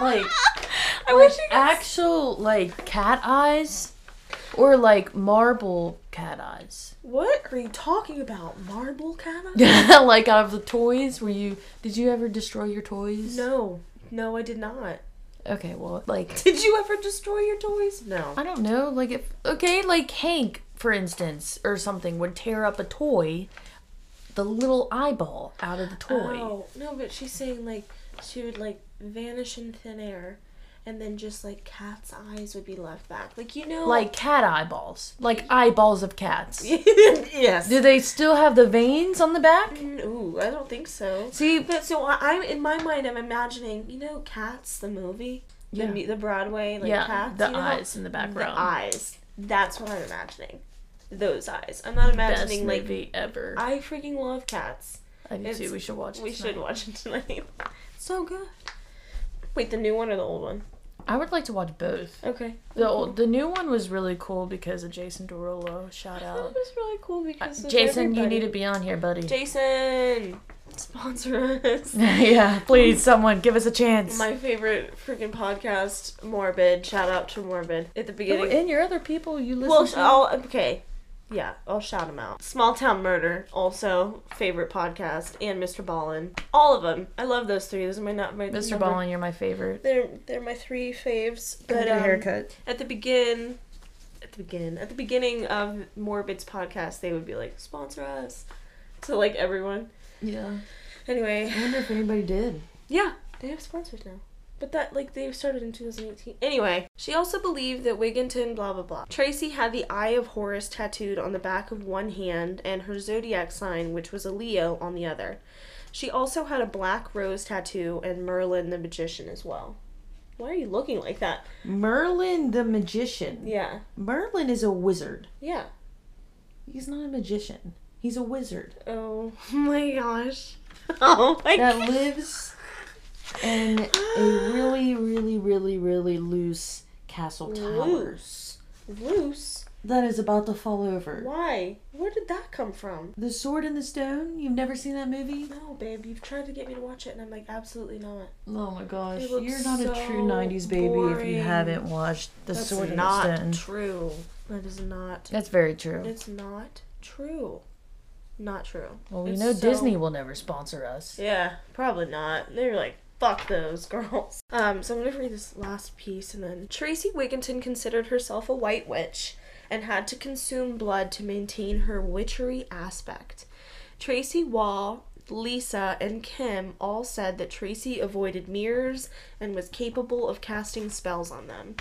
Like, I wish you could actual like cat eyes, or like marble cat eyes. What are you talking about? Marble cat [laughs] eyes? like out of the toys. Were you? Did you ever destroy your toys? No. No, I did not. Okay, well, like [laughs] Did you ever destroy your toys? No. I don't know. Like if okay, like Hank, for instance, or something would tear up a toy, the little eyeball out of the toy. Oh, no, but she's saying like she would like vanish in thin air and then just like cat's eyes would be left back. Like you know Like cat eyeballs, like [laughs] eyeballs of cats. Yes. Do they still have the veins on the back? Mm, Ooh, I don't think so. See, But so I, I'm in my mind I'm imagining, you know, Cats the movie? The Yeah. mu- the Broadway like yeah, Cats, the you know eyes in the The background. eyes. That's what I'm imagining. Those eyes. I'm not Best imagining like movie ever. I freaking love cats. I do it's- too. We should watch. it We should watch it tonight. [laughs] so good. Wait, the new one or the old one? I would like to watch both. Okay. The old, the new one was really cool because of Jason Derulo. Shout out. was really cool Uh, because of Jason, you need to be on here, buddy. Jason, sponsor us. [laughs] yeah, please, someone give us a chance. My favorite freaking podcast, Morbid. Shout out to Morbid at the Oh, beginning. and your other people you listen well, to. I'll okay. Yeah, I'll shout them out. Small Town Murder, also favorite podcast, and Mr. Ballen. All of them. I love those three. Those are my not my Mr. number- Ballen, you're my favorite. They're they're my three faves. But um, haircut. at the begin, at the begin, at the beginning of Morbid's podcast, they would be like, sponsor us, to like everyone. Yeah. Anyway, I wonder if anybody did. yeah, they have sponsors now. But that, like, they started in 2018. Anyway, she also believed that Wigginton, blah, blah, blah. Tracey had the Eye of Horus tattooed on the back of one hand and her zodiac sign, which was a Leo, on the other. She also had a black rose tattoo and Merlin the magician as well. Why are you looking like that? Merlin the magician. Yeah. Merlin is a wizard. Yeah. He's not a magician. He's a wizard Oh [laughs] my gosh. [laughs] Oh my that god. [laughs] lives in a really, really, really, really loose castle tower Loose. Loose? that is about to fall over. Why? Where did that come from? The Sword in the Stone. You've never seen that movie? No, babe, you've tried to get me to watch it, and I'm like, absolutely not. Oh my gosh, you're not a true '90s baby if you haven't watched The That's Sword in the Stone. true. That is not. That's very true. It's not true. Not true. Well, we It's know so- Disney will never sponsor us. Yeah, probably not. They're like, fuck those girls. [laughs] Um, so I'm gonna read this last piece and then Tracey Wigginton considered herself a white witch and had to consume blood to maintain her witchery aspect. Tracey Wall, Lisa, and Kim all said that Tracey avoided mirrors and was capable of casting spells on them.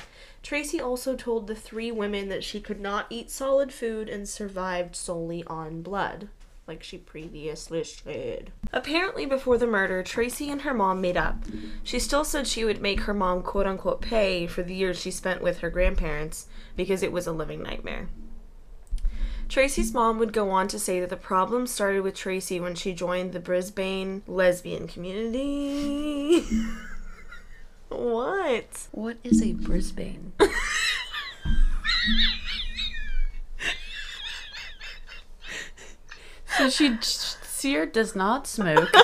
Tracey also told the three women that she could not eat solid food and survived solely on blood like she previously said. Apparently, before the murder, Tracey and her mom made up. She still said she would make her mom quote unquote pay for the years she spent with her grandparents because it was a living nightmare. Tracey's mom would go on to say that the problem started with Tracey when she joined the Brisbane lesbian community. [laughs] what? What is a Brisbane? [laughs] so she Sear does not smoke. [laughs]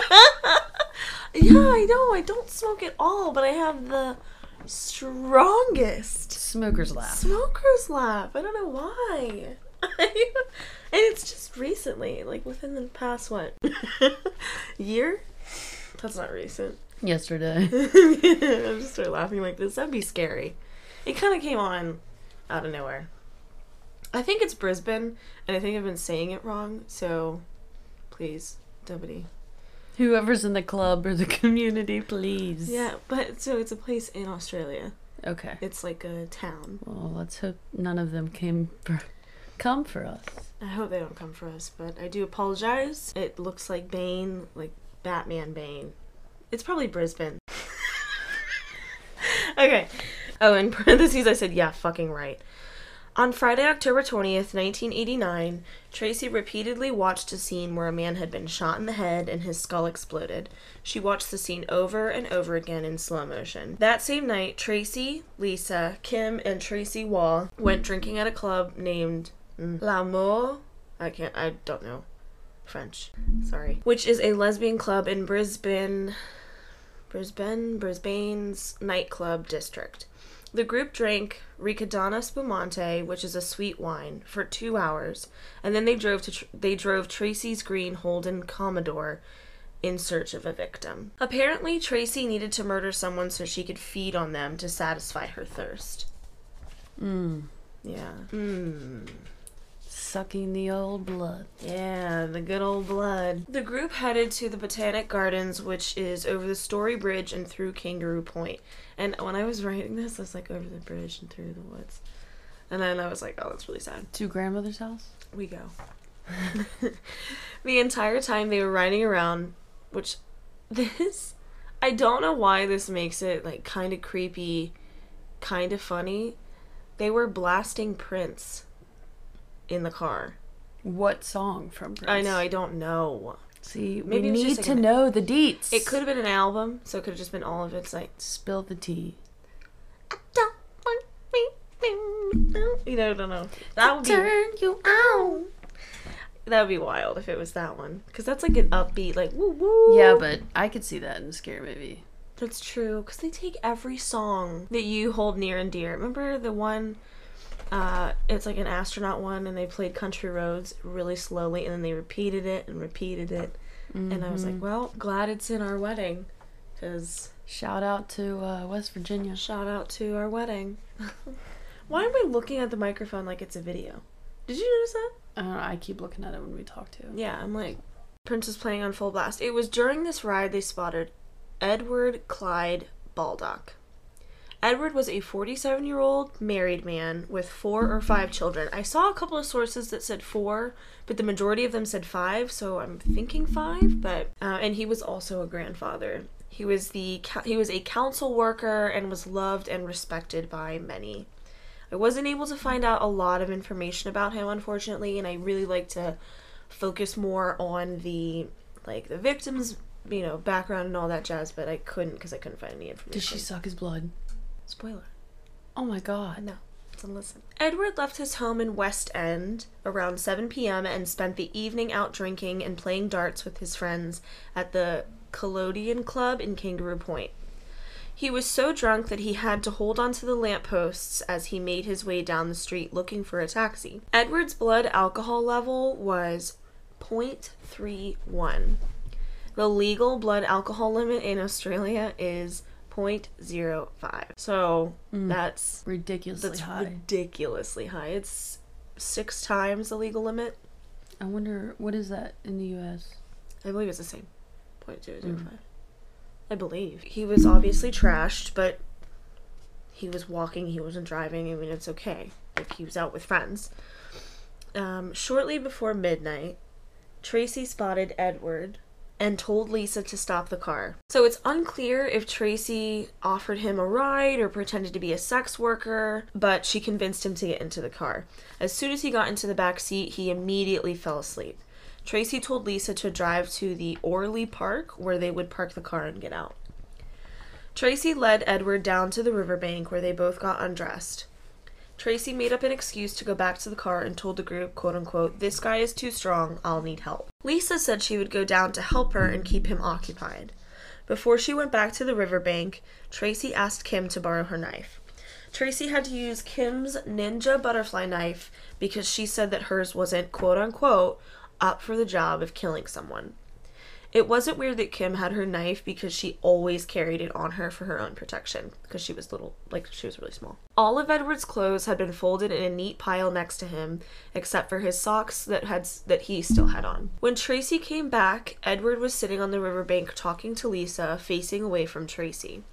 Yeah, I know. I don't smoke at all, but I have the strongest Smoker's laugh. Smoker's laugh. I don't know why. [laughs] and it's just recently, like within the past what [laughs] year? That's not recent. Yesterday. I just started laughing like this. That'd be scary. It kind of came on out of nowhere. I think it's Brisbane, and I think I've been saying it wrong. So, please, nobody. Whoever's in the club or the [laughs] community, please. Yeah, but so it's a place in Australia. Okay. It's like a town. Well, let's hope none of them came for, come for us. I hope they don't come for us, but I do apologize. It looks like Bane, like Batman Bane. It's probably Brisbane. [laughs] okay. Oh, in parentheses, I said, yeah, fucking right. On Friday, October 20th, 1989, Tracey repeatedly watched a scene where a man had been shot in the head and his skull exploded. She watched the scene over and over again in slow motion. That same night, Tracey, Lisa, Kim, and Tracey Wall went drinking at a club named L'Amour. I can't, I don't know French. Sorry. Which is a lesbian club in Brisbane, Brisbane, Brisbane's nightclub district. The group drank Ricadonna Spumante, which is a sweet wine, for two hours, and then they drove to tr- they drove Tracey's green Holden Commodore in search of a victim. Apparently, Tracey needed to murder someone so she could feed on them to satisfy her thirst. Mmm. Yeah. Mmm. Sucking the old blood. Yeah, the good old blood. The group headed to the Botanic Gardens, which is over the Story Bridge and through Kangaroo Point. And when I was writing this, I was like, over the bridge and through the woods. And then I was like, oh, that's really sad. To grandmother's house? We go. [laughs] the entire time they were riding around, which this, I don't know why this makes it like kind of creepy, kind of funny. They were blasting Prince in the car. What song from Prince? I know, I don't know. See, Maybe we need like to an- know the deets. It could have been an album, so it could have just been all of its like Spill the tea. I don't want me. You know, I don't know. That would be Turn you out. that would be wild if it was that one, because that's like an upbeat, like woo woo. Yeah, but I could see that in a scary movie. That's true, because they take every song that you hold near and dear. Remember the one, uh, it's like an astronaut one, and they played Country Roads really slowly, and then they repeated it and repeated it. And I was like, well, glad it's in our wedding, because Shout out to uh, West Virginia. shout out to our wedding. [laughs] Why am I looking at the microphone like it's a video? Did you notice that? I don't know. I keep looking at it when we talk to. Yeah, I'm like, Prince is playing on full blast. It was during this ride they spotted Edward Clyde Baldock. Edward was a 47 year old married man with four or five children. I saw a couple of sources that said four, but the majority of them said five, so I'm thinking five. But uh, and he was also a grandfather. He was the he was a council worker and was loved and respected by many. I wasn't able to find out a lot of information about him, unfortunately, and I really like to focus more on the like the victims, you know, background and all that jazz, but I couldn't because I couldn't find any information. Did she suck his blood? Spoiler. Oh my god. No. So listen. Edward left his home in West End around 7 p.m. and spent the evening out drinking and playing darts with his friends at the Caledonian Club in Kangaroo Point. He was so drunk that he had to hold onto the lampposts as he made his way down the street looking for a taxi. Edward's blood alcohol level was 0.31. The legal blood alcohol limit in Australia is 0.05. So that's Ridiculously that's high. ridiculously high. It's six times the legal limit. I wonder what is that in the U.S. I believe it's the same. 0.005. I believe. He was obviously trashed, but he was walking, he wasn't driving. I mean, it's okay. if he was out with friends. Um, shortly before midnight, Tracey spotted Edward and told Lisa to stop the car. So it's unclear if Tracey offered him a ride or pretended to be a sex worker, but she convinced him to get into the car. As soon as he got into the back seat, he immediately fell asleep. Tracey told Lisa to drive to the Orleigh Park where they would park the car and get out. Tracey led Edward down to the riverbank where they both got undressed. Tracey made up an excuse to go back to the car and told the group, quote unquote, this guy is too strong, I'll need help. Lisa said she would go down to help her and keep him occupied. Before she went back to the riverbank, Tracey asked Kim to borrow her knife. Tracey had to use Kim's ninja butterfly knife because she said that hers wasn't, quote unquote, up for the job of killing someone. It wasn't weird that Kim had her knife because she always carried it on her for her own protection because she was little, like she was really small. All of Edward's clothes had been folded in a neat pile next to him, except for his socks that had that he still had on. When Tracey came back, Edward was sitting on the riverbank talking to Lisa, facing away from Tracey.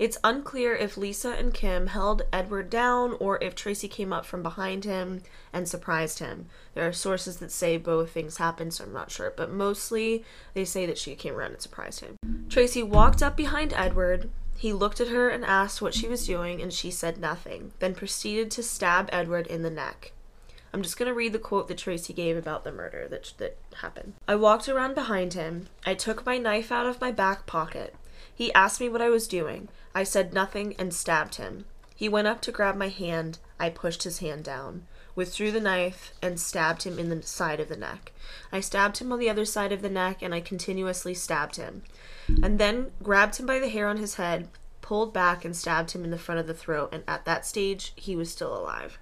It's unclear if Lisa and Kim held Edward down or if Tracey came up from behind him and surprised him. There are sources that say both things happened, so I'm not sure, but mostly they say that she came around and surprised him. Tracey walked up behind Edward. He looked at her and asked what she was doing, and she said nothing, then proceeded to stab Edward in the neck. I'm just going to read the quote that Tracey gave about the murder that, that happened. I walked around behind him. I took my knife out of my back pocket. He asked me what I was doing. I said nothing and stabbed him. He went up to grab my hand. I pushed his hand down, withdrew the knife, and stabbed him in the side of the neck. I stabbed him on the other side of the neck, and I continuously stabbed him. And then grabbed him by the hair on his head, pulled back, and stabbed him in the front of the throat. And at that stage, he was still alive.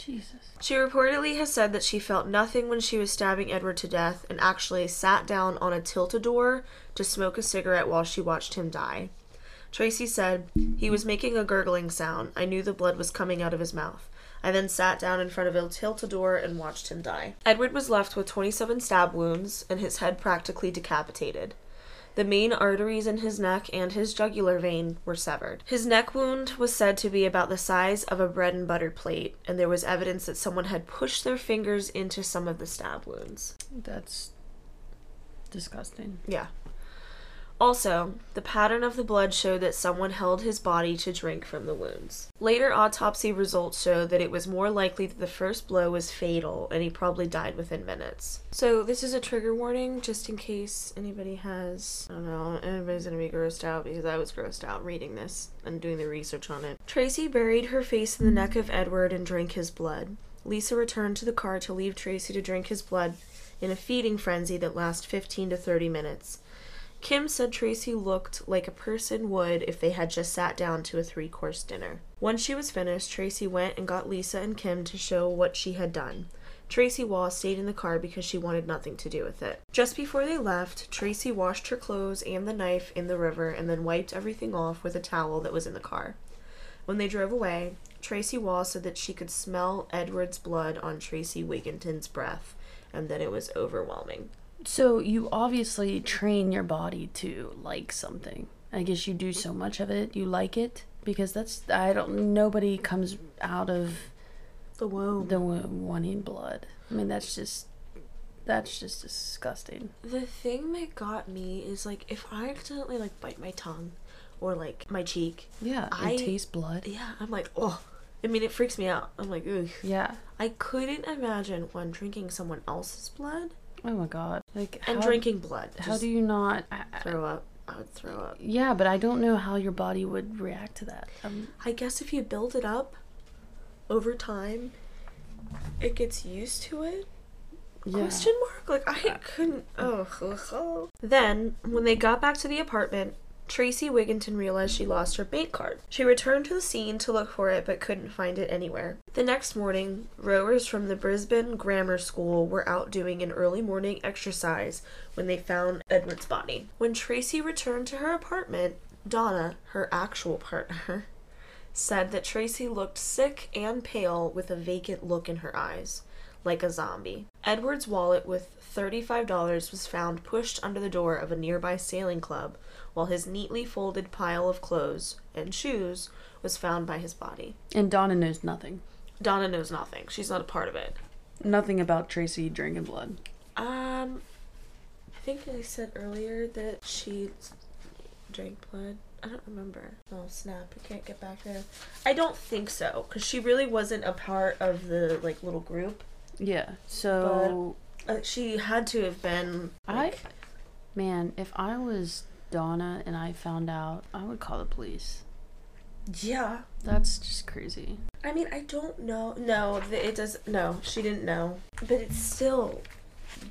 Jesus. She reportedly has said that she felt nothing when she was stabbing Edward to death and actually sat down on a tilt-a-door to smoke a cigarette while she watched him die. Tracey said, He was making a gurgling sound. I knew the blood was coming out of his mouth. I then sat down in front of a tilt-a-door and watched him die. Edward was left with 27 stab wounds and his head practically decapitated. The main arteries in his neck and his jugular vein were severed. His neck wound was said to be about the size of a bread and butter plate, and there was evidence that someone had pushed their fingers into some of the stab wounds. That's disgusting. Yeah. Also, the pattern of the blood showed that someone held his body to drink from the wounds. Later autopsy results show that it was more likely that the first blow was fatal and he probably died within minutes. So, this is a trigger warning just in case anybody has, I don't know, anybody's gonna be grossed out because I was grossed out reading this and doing the research on it. Tracey buried her face in the neck of Edward and drank his blood. Lisa returned to the car to leave Tracey to drink his blood in a feeding frenzy that lasted 15 to 30 minutes. Kim said Tracey looked like a person would if they had just sat down to a three course dinner. Once she was finished, Tracey went and got Lisa and Kim to show what she had done. Tracey Wall stayed in the car because she wanted nothing to do with it. Just before they left, Tracey washed her clothes and the knife in the river and then wiped everything off with a towel that was in the car. When they drove away, Tracey Wall said that she could smell Edward's blood on Tracey Wigginton's breath and that it was overwhelming. So you obviously train your body to like something. I guess you do so much of it, you like it because that's I don't nobody comes out of The womb. the womb wanting blood. I mean that's just that's just disgusting. The thing that got me is like if I accidentally like bite my tongue or like my cheek, Yeah, I- it tastes blood. yeah, I'm like, oh. I mean, it freaks me out. I'm like, ugh. Yeah. I couldn't imagine one drinking someone else's blood Oh my god. Like and how, drinking blood. How do you not? Throw up? I would throw up. yeah, but I don't know how your body would react to that. Um, I guess if you build it up over time, it gets used to it. yeah. Question mark? Like I couldn't. Oh. Then, when they got back to the apartment, Tracey Wigginton realized she lost her bank card. She returned to the scene to look for it but couldn't find it anywhere. The next morning, rowers from the Brisbane Grammar School were out doing an early morning exercise when they found Edward's body. When Tracey returned to her apartment, Donna, her actual partner, [laughs] said that Tracey looked sick and pale with a vacant look in her eyes, like a zombie. Edward's wallet with $35 was found pushed under the door of a nearby sailing club, while his neatly folded pile of clothes and shoes was found by his body. And Donna knows nothing. Donna knows nothing. She's not a part of it. Nothing about Tracey drinking blood. Um, I think I said earlier that she drank blood. I don't remember. Oh snap! I can't get back there. I don't think so, because she really wasn't a part of the like little group. Yeah. So Uh, she had to have been. Like, I, man, if I was Donna and I found out, I would call the police. yeah. That's just crazy. I mean, I don't know. No, it does. No, she didn't know. But it's still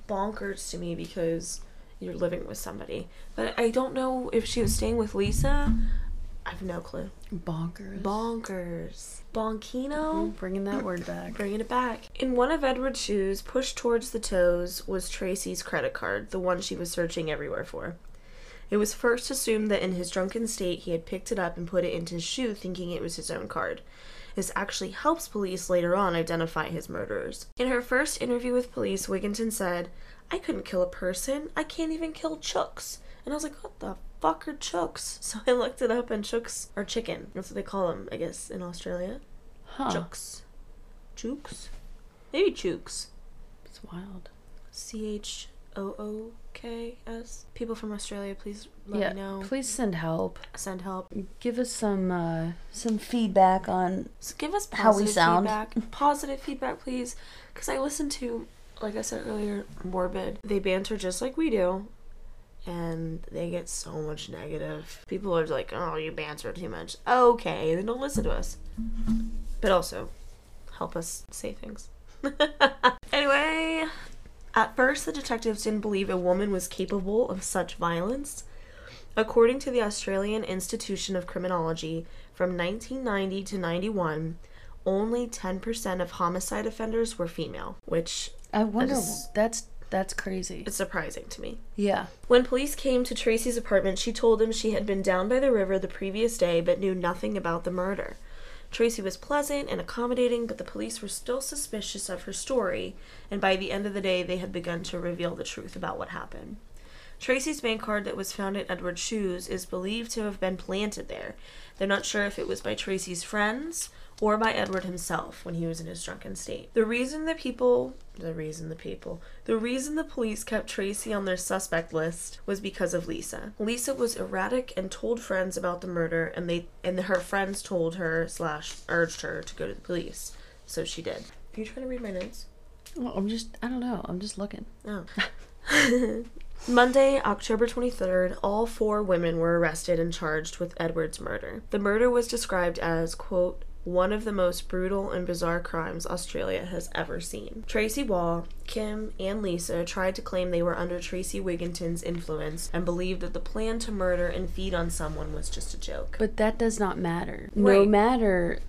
bonkers to me because you're living with somebody. But I don't know if she was staying with Lisa. I have no clue. Bonkers. Bonkers. Bonkino? Oh, bringing that word back. Bringing it back. In one of Edward's shoes, pushed towards the toes, was Tracey's credit card, the one she was searching everywhere for. It was first assumed that in his drunken state he had picked it up and put it into his shoe, thinking it was his own card. This actually helps police later on identify his murderers. In her first interview with police, Wigginton said, I couldn't kill a person. I can't even kill chooks. And I was like, what the fuck are chooks? [laughs] So I looked it up, and chooks are chicken. That's what they call them, I guess, in Australia. Huh. Chooks. Chooks? Maybe chooks. It's wild. C H O O K S. People from Australia, please let yeah. me know. Please send help. Send help. Give us some uh, some feedback on So give us How we positive sound. feedback. [laughs] Positive feedback, please. Because I listen to, like I said earlier, Morbid. They banter just like we do. And they get so much negative. People are like, oh, you banter too much. Okay, then don't listen to us. But also, help us say things. [laughs] at first, the detectives didn't believe a woman was capable of such violence. According to the Australian Institution of Criminology, from 1990 to 91, only 10% of homicide offenders were female, which I wonder is- that's that's crazy. It's surprising to me. Yeah. When police came to Tracey's apartment, she told them she had been down by the river the previous day but knew nothing about the murder. Tracey was pleasant and accommodating, but the police were still suspicious of her story, and by the end of the day, they had begun to reveal the truth about what happened. Tracey's bank card that was found at Edward's shoes is believed to have been planted there. They're not sure if it was by Tracey's friends or by Edward himself when he was in his drunken state. The reason the people, the reason the people, the reason the police kept Tracey on their suspect list was because of Lisa. Lisa was erratic and told friends about the murder, and they and her friends told her slash urged her to go to the police. So she did. Are you trying to read my notes? Well, I'm just, I don't know. I'm just looking. Oh. [laughs] Monday, October 23rd, all four women were arrested and charged with Edward's murder. The murder was described as, quote, one of the most brutal and bizarre crimes Australia has ever seen. Tracey Wall, Kim, and Lisa tried to claim they were under Tracey Wigginton's influence and believed that the plan to murder and feed on someone was just a joke. But that does not matter. No matter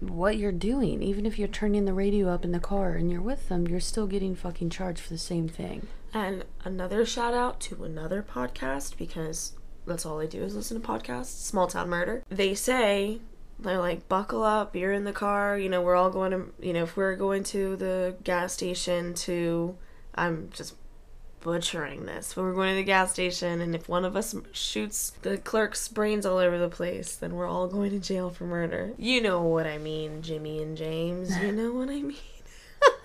what you're doing, even if you're turning the radio up in the car and you're with them, you're still getting fucking charged for the same thing. And another shout out to another podcast because that's all I do is listen to podcasts. Small Town Murder. They say they're like, buckle up, you're in the car. You know, we're all going to, you know, if we're going to the gas station to, I'm just butchering this, but we're going to the gas station, and if one of us shoots the clerk's brains all over the place, then we're all going to jail for murder. You know what I mean, Jimmy and James. You know what I mean.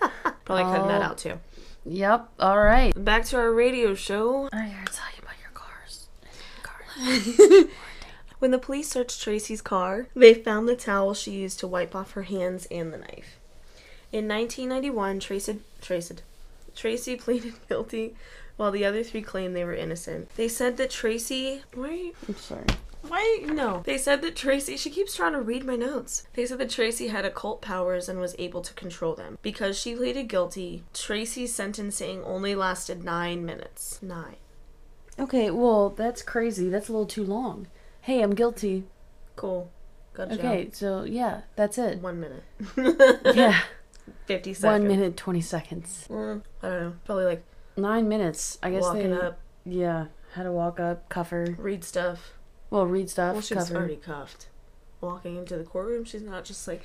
[laughs] Probably cutting that Oh. out too. Yep. All right. Back to our radio show. I gotta tell you about your cars. Cars. [laughs] When the police searched Tracey's car, they found the towel she used to wipe off her hands and the knife. In 1991, Tracey, Tracey, Tracey pleaded [laughs] guilty while the other three claimed they were innocent. They said that Tracey. Why? I'm sorry. Why? No. They said that Tracey. She keeps trying to read my notes. They said that Tracey had occult powers and was able to control them. Because she pleaded guilty, Tracey's sentencing only lasted nine minutes. Nine. Okay, well, that's crazy. That's a little too long. Hey, I'm guilty. Cool. Good job. Okay, so yeah, that's it. One minute. [laughs] Yeah. 50 seconds. One minute, 20 seconds. Mm, I don't know. Probably like Nine minutes. I guess walking they. up, Yeah. Had to walk up, cuff her. read stuff. Well, read stuff, Well, she's cuff already cuffed. Walking into the courtroom, she's not just like.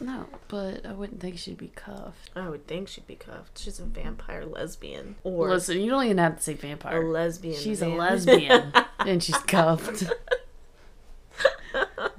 No, but I wouldn't think she'd be cuffed. I would think she'd be cuffed. She's a vampire lesbian. Or Listen, you don't even have to say vampire. a lesbian. She's a lesbian, and she's [laughs] cuffed.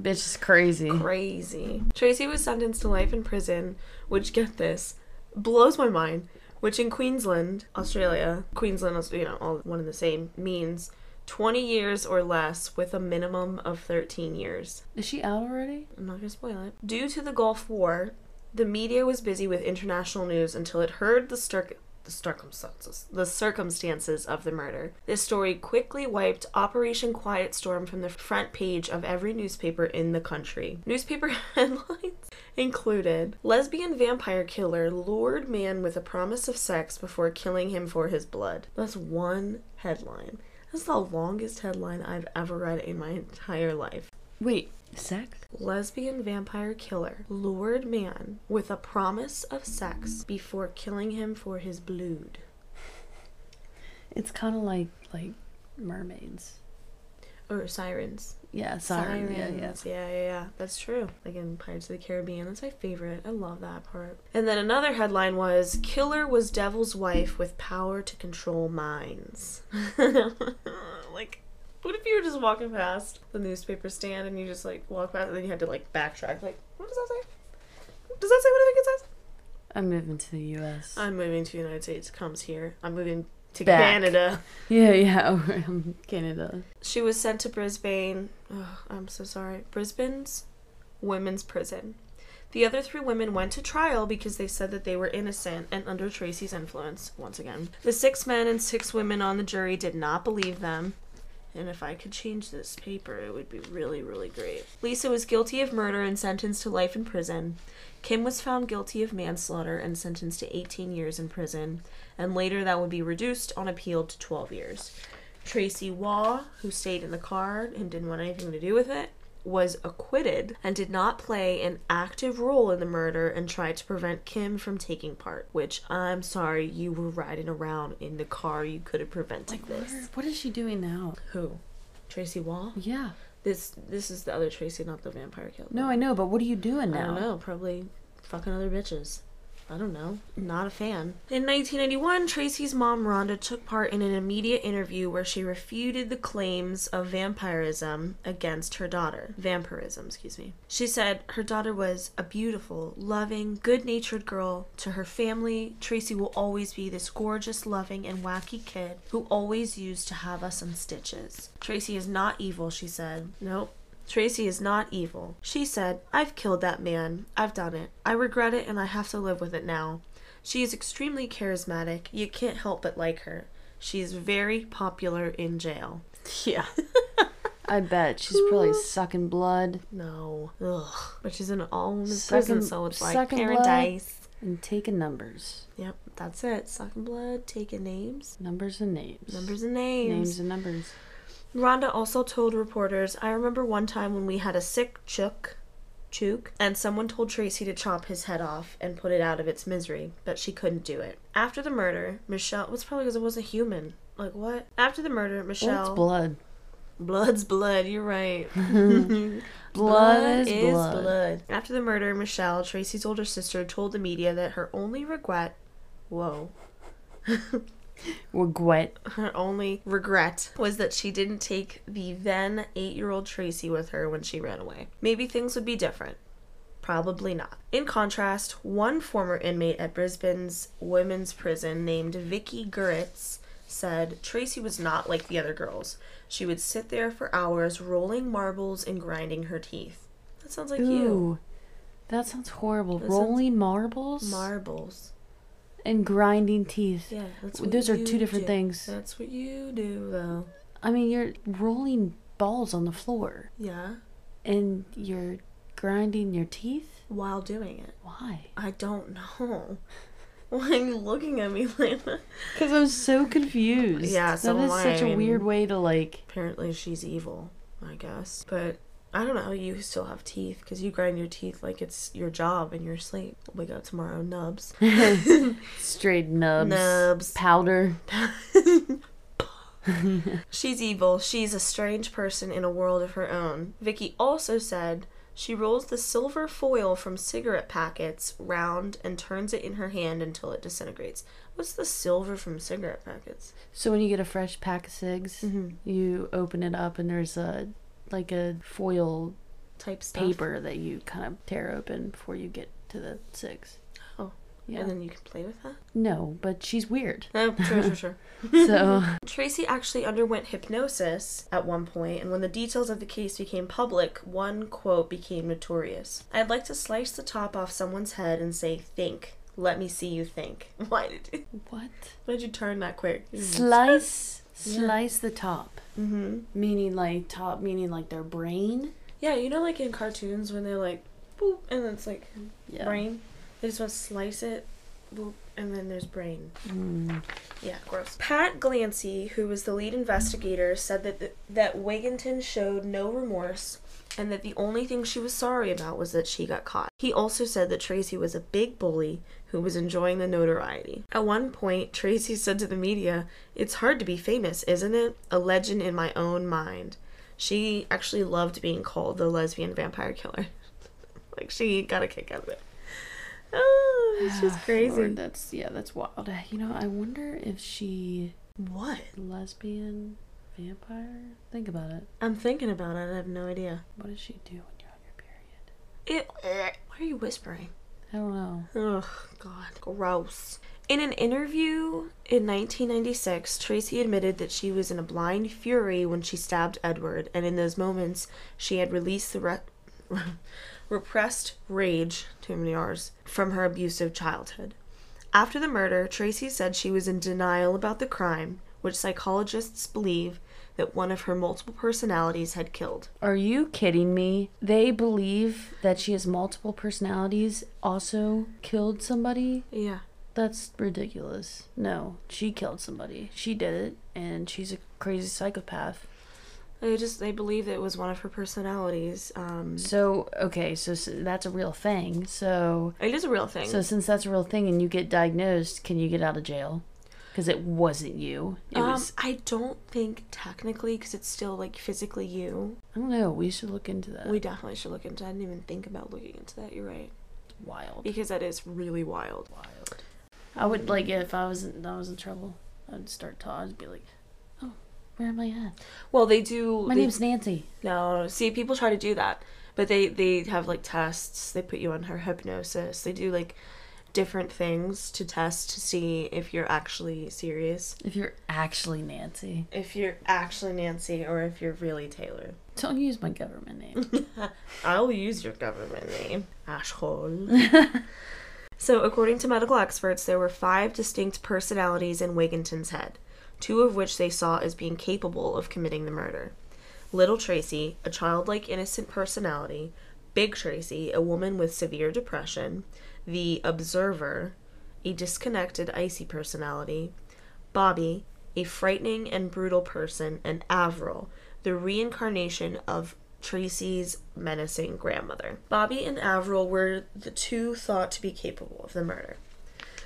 Bitch is crazy. Crazy. Tracey was sentenced to life in prison, which, get this, blows my mind. Which in Queensland, Australia, Queensland you know, all one and the same, means 20 years or less with a minimum of 13 years. Is she out already? I'm not gonna spoil it. Due to the Gulf War, the media was busy with international news until it heard the the circumstances the circumstances of the murder. This story quickly wiped Operation Quiet Storm from the front page of every newspaper in the country. Newspaper [laughs] headlines included lesbian vampire killer lured man with a promise of sex before killing him for his blood. That's one headline. That's the longest headline I've ever read in my entire life. Wait, sex? Lesbian vampire killer lured man with a promise of sex before killing him for his blood. It's kind of like like mermaids. Or sirens. Yeah, siren. Yeah, yeah. Sirens. Yeah, yeah, yeah. That's true. Like in Pirates of the Caribbean. That's my favorite. I love that part. And then another headline was Killer was devil's wife with power to control minds. [laughs] like, what if you were just walking past the newspaper stand and you just like walk past and then you had to like backtrack? Like, what does that say? Does that say what I think it says? I'm moving to the U.S. I'm moving to the United States. Comes here. I'm moving to Back. Canada. yeah, yeah. [laughs] Canada. She was sent to Brisbane. Oh, I'm so sorry. Brisbane's women's prison. The other three women went to trial because they said that they were innocent and under Tracey's influence, once again. The six men and six women on the jury did not believe them. And if I could change this paper, it would be really, really great. Lisa was guilty of murder and sentenced to life in prison. Kim was found guilty of manslaughter and sentenced to 18 years in prison, and later that would be reduced on appeal to 12 years. Tracey Waugh, who stayed in the car and didn't want anything to do with it, was acquitted and did not play an active role in the murder and tried to prevent Kim from taking part. Which I'm sorry, you were riding around in the car. You could have prevented Like, this. where, what is she doing now? Who? Tracey Waugh? Yeah. This this is the other Tracey, not the vampire killer. No, I know, but what are you doing now? I don't know. Probably fucking other bitches. I don't know. Not a fan. In 1991, Tracey's mom, Rhonda, took part in an immediate interview where she refuted the claims of vampirism against her daughter. Vampirism, excuse me. She said her daughter was a beautiful, loving, good natured girl. To her family, Tracey will always be this gorgeous, loving, and wacky kid who always used to have us in stitches. Tracey is not evil, she said. Nope. Tracey is not evil. She said, I've killed that man. I've done it. I regret it and I have to live with it now. She is extremely charismatic. You can't help but like her. She's very popular in jail. Yeah. [laughs] I bet she's probably sucking blood No. Ugh. But she's in all women's Sucking- prison, so it's like sucking blood. paradise. and taking numbers. Yep, that's it. Sucking blood, taking names. Numbers and names. Numbers and names. Names and numbers. Rhonda also told reporters, I remember one time when we had a sick chook, chook, and someone told Tracey to chop his head off and put it out of its misery, but she couldn't do it. After the murder, Michelle, was probably because it wasn't human. Like, what? After the murder, Well, Michelle. it's blood. Blood's blood, you're right. [laughs] [laughs] Blood, is, blood. After the murder, Michelle, Tracey's older sister, told the media that her only regret, whoa, [laughs] Regret. her only regret was that she didn't take the then eight year old Tracey with her when she ran away. Maybe things would be different. Probably not. In contrast, one former inmate at Brisbane's women's prison named Vicky Guritz said Tracey was not like the other girls. She would sit there for hours rolling marbles and grinding her teeth. That sounds like you. Ooh. That sounds horrible. That sounds- Rolling marbles Marbles. And grinding teeth. Yeah, that's what Those are two different do. things. That's what you do, though. I mean, you're rolling balls on the floor Yeah, and you're grinding your teeth. while doing it. Why? I don't know. [laughs] Why are you looking at me like that? [laughs] Because I'm so confused. Yeah, so that is such I a mean- weird way to like. Apparently, she's evil, I guess. But I don't know how you still have teeth because you grind your teeth like it's your job in your sleep. Wake up tomorrow, nubs. [laughs] [laughs] Straight nubs. Nubs. Powder. [laughs] She's evil. She's a strange person in a world of her own. Vicky also said she rolls the silver foil from cigarette packets round and turns it in her hand until it disintegrates. What's the silver from cigarette packets? So when you get a fresh pack of cigs, Mhm. you open it up and there's a like a foil Type stuff. paper that you kind of tear open before you get to the cigs. Oh. Yeah. And then you can play with that? no, but she's weird. Oh, sure, sure, [laughs] sure. So [laughs] Tracey actually underwent hypnosis at one point, and when the details of the case became public, one quote became notorious. I'd like to slice the top off someone's head and say, Think. Let me see you think. [laughs] Why did you, what? why did you turn that quick? Slice Yeah. slice the top. Mm-hmm. Meaning like top meaning like their brain. Yeah, you know, like in cartoons when they're like, boop, and it's like Yeah. brain? They just want to slice it, boop, and then there's brain. Mm. Yeah, gross. Pat Glancy, who was the lead investigator, said that the, that Wigginton showed no remorse and that the only thing she was sorry about was that she got caught. He also said that Tracey was a big bully who was enjoying the notoriety. At one point, Tracey said to the media, "It's hard to be famous, isn't it? A legend in my own mind." She actually loved being called the lesbian vampire killer. [laughs] like she got a kick out of it. Oh, it's just ah, crazy. Lord, that's yeah, that's wild. You know, I wonder if she What? lesbian vampire. Think about it. I'm thinking about it. I have no idea. What does she do when you're on your period? It, eh, why are you whispering? I don't know. Ugh, God, gross. In an interview in 1996, Tracey admitted that she was in a blind fury when she stabbed Edward, and in those moments, she had released the re- [laughs] repressed rage, too many R's, from her abusive childhood. After the murder, Tracey said she was in denial about the crime, which psychologists believe that one of her multiple personalities had killed. Are you kidding me? They believe that she has multiple personalities, also killed somebody? Yeah. That's ridiculous. No, she killed somebody. She did it, and she's a crazy psychopath. They just they believe it was one of her personalities. Um, So, okay, so, s that's a real thing. So, it is a real thing. so since that's a real thing and you get diagnosed, can you get out of jail? Because it wasn't you. It um, was. I don't think technically, because it's still like physically you. I don't know. We should look into that. We definitely should look into. that. I didn't even think about looking into that. You're right. wild. because that is really wild. Wild. I would like if I was in, I was in trouble. I'd start talking. I'd be like, "Oh, where am I at? Well, they do. My they- name's Nancy." No, see, people try to do that, but they they have like tests. They put you on her hypnosis. They do like different things to test to see if you're actually serious, If you're actually Nancy, if you're actually Nancy, or if you're really Taylor. don't use my government name. [laughs] I'll use your government name, asshole. [laughs] so, according to medical experts, there were five distinct personalities in Wigginton's head, two of which they saw as being capable of committing the murder. Little Tracey, a childlike innocent personality, Big Tracey, a woman with severe depression, the Observer, a disconnected, icy personality, Bobby, a frightening and brutal person, and Avril, the reincarnation of Tracey's menacing grandmother. Bobby and Avril were the two thought to be capable of the murder.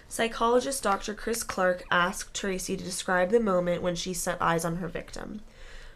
Psychologist Dr. Chris Clark asked Tracey to describe the moment when she set eyes on her victim.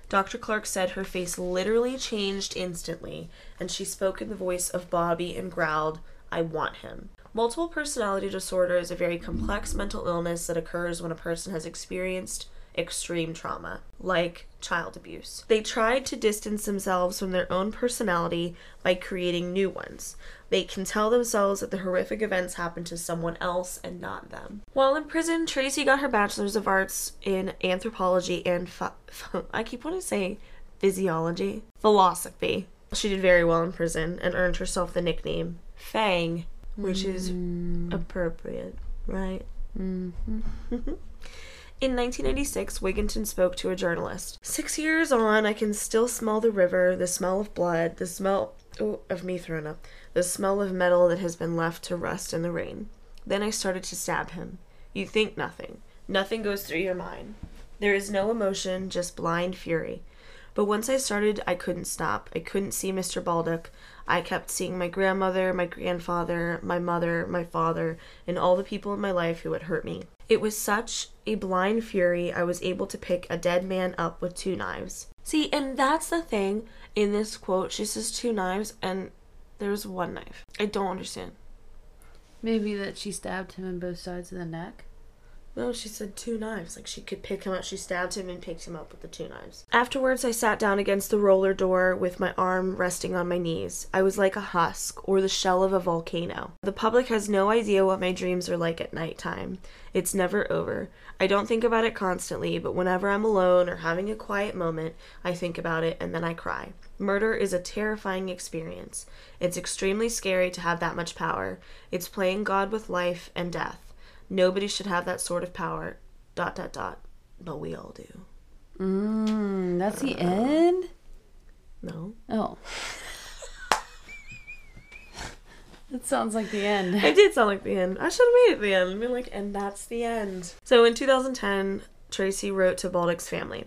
Dr. Clark said her face literally changed instantly, and she spoke in the voice of Bobby and growled, I want him. Multiple personality disorder is a very complex mental illness that occurs when a person has experienced extreme trauma, like child abuse. They tried to distance themselves from their own personality by creating new ones. They can tell themselves that the horrific events happened to someone else and not them. While in prison, Tracey got her bachelor's of arts in anthropology and ph- I keep wanting to say physiology, philosophy. She did very well in prison and earned herself the nickname Fang, which is appropriate, right? mm-hmm. [laughs] In 1996, Wigginton spoke to a journalist. Six years on, I can still smell the river, the smell of blood, the smell oh, of me throwing up, the smell of metal that has been left to rust in the rain. Then I started to stab him. You think nothing. Nothing goes through your mind. There is no emotion, just blind fury. But once I started, I couldn't stop. I couldn't see Mr. Baldock. I kept seeing my grandmother, my grandfather, my mother, my father, and all the people in my life who had hurt me. It was such a blind fury, I was able to pick a dead man up with two knives. See, and that's the thing in this quote. She says two knives, and there's one knife. I don't understand. Maybe that she stabbed him in both sides of the neck. No, she said two knives. Like she could pick him up. She stabbed him and picked him up with the two knives. Afterwards, I sat down against the roller door with my arm resting on my knees. I was like a husk or the shell of a volcano. The public has no idea what my dreams are like at nighttime. It's never over. I don't think about it constantly, but whenever I'm alone or having a quiet moment, I think about it and then I cry. Murder is a terrifying experience. It's extremely scary to have that much power. It's playing God with life and death. Nobody should have that sort of power. Dot dot dot. But we all do. Mm, that's the end. No. Oh. That sounds like the end. It did sound like the end. I should have made it the end. and been like, and that's the end. So in 2010, Tracey wrote to Baldock's family.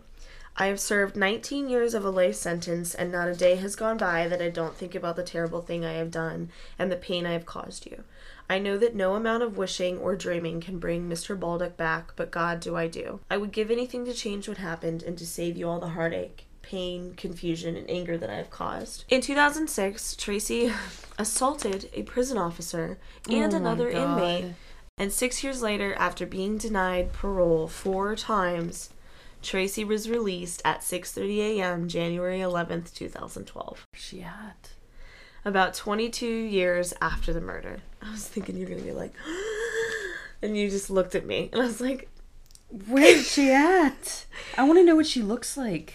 I have served 19 years of a life sentence, and not a day has gone by that I don't think about the terrible thing I have done and the pain I have caused you. I know that no amount of wishing or dreaming can bring Mr. Baldock back, but God do I do. I would give anything to change what happened and to save you all the heartache, pain, confusion, and anger that I have caused. In 2006, Tracey [laughs] assaulted a prison officer and Oh another God. inmate. And six years later, after being denied parole four times, Tracey was released at 6:30 a.m. January 11th, 2012. Where's she at? About 22 years after the murder. I was thinking you're gonna be like, [gasps] and you just looked at me, and I was like, Where's she [laughs] at? I want to know what she looks like.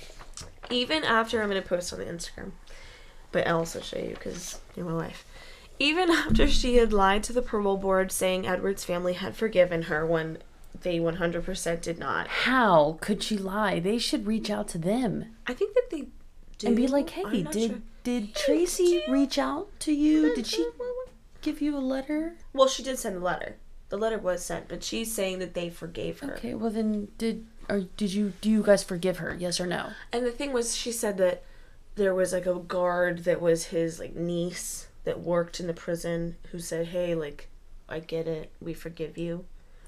even after I'm gonna post on the Instagram, but I'll also show you because you're my wife. Even [laughs] after she had lied to the parole board saying Edward's family had forgiven her when they 100% did not. How could she lie? They should reach out to them I think that they do. and be like, "Hey, did sure. did Tracey reach out to you? Did she give you a letter?" Well, she did send a letter. The letter was sent, but she's saying that they forgave her. Okay, well then, did or did you do you guys forgive her? Yes or no? And the thing was, she said that there was like a guard that was his like niece that worked in the prison who said, "Hey, like, I get it, we forgive you,"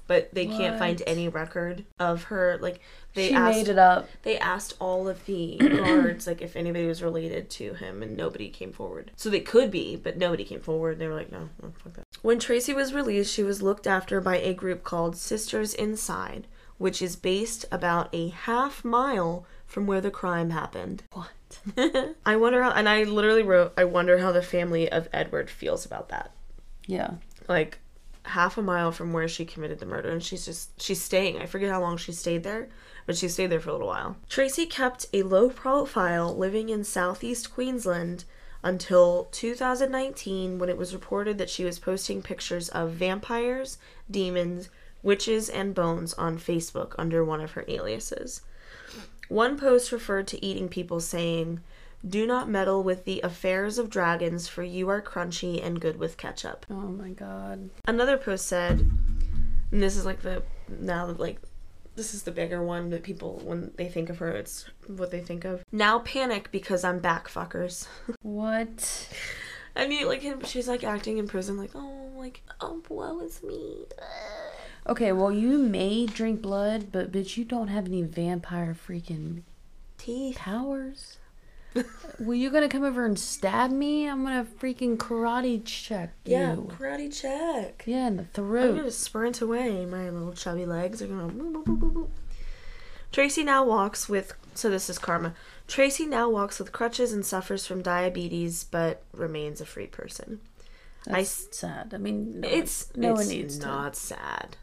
but they can't find any record of her. Like they she asked, made it up. they asked all of the [clears throat] guards like if anybody was related to him, and nobody came forward. So they could be, but nobody came forward. They were like, no, no fuck that. When Tracey was released, she was looked after by a group called Sisters Inside, which is based about a half mile from where the crime happened. What? [laughs] I wonder how, and I literally wrote, I wonder how the family of Edward feels about that. Yeah. Like half a mile from where she committed the murder, and she's just, she's staying. I forget how long she stayed there, but she stayed there for a little while. Tracey kept a low profile living in southeast Queensland until 2019 when it was reported that she was posting pictures of vampires, demons, witches, and bones on Facebook under one of her aliases. One post referred to eating people, saying, Do not meddle with the affairs of dragons, for you are crunchy and good with ketchup. Oh my god. Another post said, and this is like the, now like, this is the bigger one that people, when they think of her, it's what they think of. Now panic because I'm back, fuckers. [laughs] What? I mean, like, she's like acting in prison, like, oh, like, oh, woe is me. Okay, well you may drink blood, but bitch, you don't have any vampire freaking Teeth. powers. Well, you gonna come over and stab me? I'm gonna freaking karate check you. Yeah, karate check. Yeah, in the throat. I'm gonna sprint away. My little chubby legs are gonna. boop, boop, boop, boop, boop. Tracey now walks with. So this is karma. Tracey now walks with crutches and suffers from diabetes, but remains a free person. I That's sad. I mean, no It's one, no it's one needs not sad.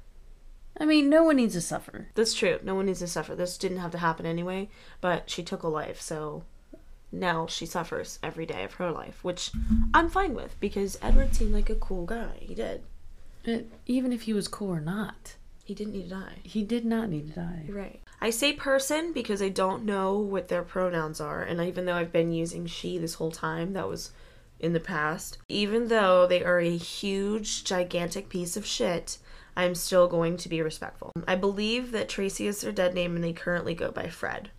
I mean, no one needs to suffer. That's true. No one needs to suffer. This didn't have to happen anyway, but she took a life, so now she suffers every day of her life, which I'm fine with because Edward seemed like a cool guy. He did. It, even if he was cool or not, He didn't need to die. he did not need to die. Right. I say person because I don't know what their pronouns are, and even though I've been using she this whole time, that was in the past. Even though they are a huge, gigantic piece of shit, I'm still going to be respectful. I believe that Tracey is their dead name and they currently go by Fred.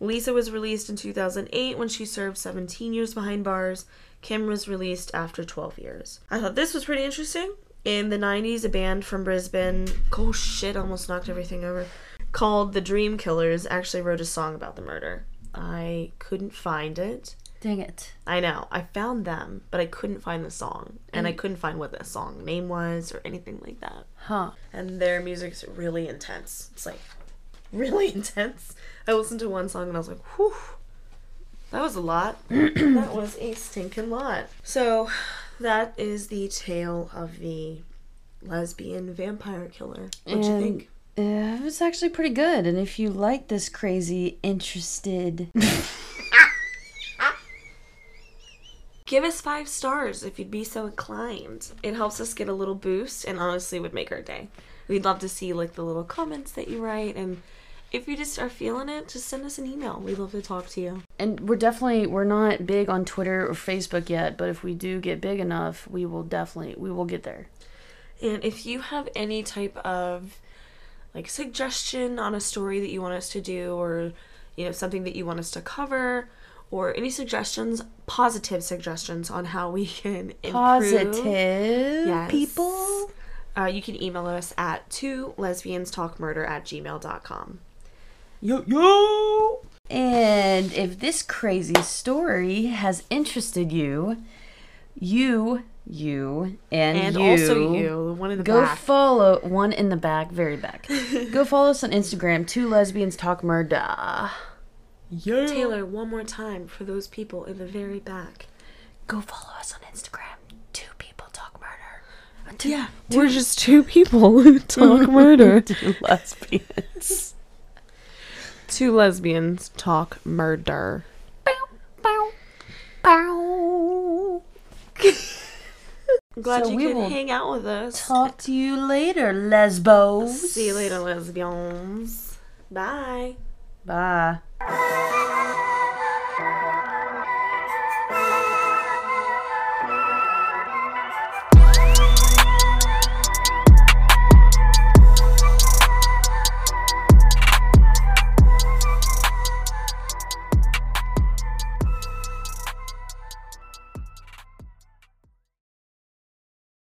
Lisa was released in 2008 when she served 17 years behind bars. Kim was released after 12 years. I thought this was pretty interesting. In the 90s, a band from Brisbane, oh shit, almost knocked everything over, called the Dream Killers actually wrote a song about the murder. I couldn't find it. Dang it. I know. I found them, but I couldn't find the song. And I mm. couldn't find what the song name was or anything like that. Huh. And their music's really intense. It's like really [laughs] intense. I listened to one song and I was like, whew. That was a lot. [clears throat] that was a stinking lot. So, that is the tale of the lesbian vampire killer. What do you think? Uh, it was actually pretty good. And if you like this crazy, interested. [laughs] Give us five stars if you'd be so inclined. It helps us get a little boost and honestly would make our day. We'd love to see like the little comments that you write and if you just are feeling it, just send us an email. We'd love to talk to you. And we're definitely we're not big on Twitter or Facebook yet, but if we do get big enough, we will definitely we will get there. And if you have any type of like suggestion on a story that you want us to do or you know something that you want us to cover or any suggestions, positive suggestions on how we [laughs] can improve Positive Yes. people. Uh, you can email us at two lesbians talk murder at gmail.com. Yo yo. And if this crazy story has interested you, you, you, and, And you, also you, the one in the go back. follow one in the back, very back. [laughs] go follow us on Instagram. Two lesbians talk murder. Yeah. Taylor, one more time for those people in the very back. Go follow us on Instagram. Two people talk murder. Two, Yeah, we're just two people who talk [laughs] murder. two lesbians. Two lesbians talk murder. Bow, bow. I'm glad So you we could hang out with us. Talk to you later, lesbos. See you later, lesbians. Bye. Bye.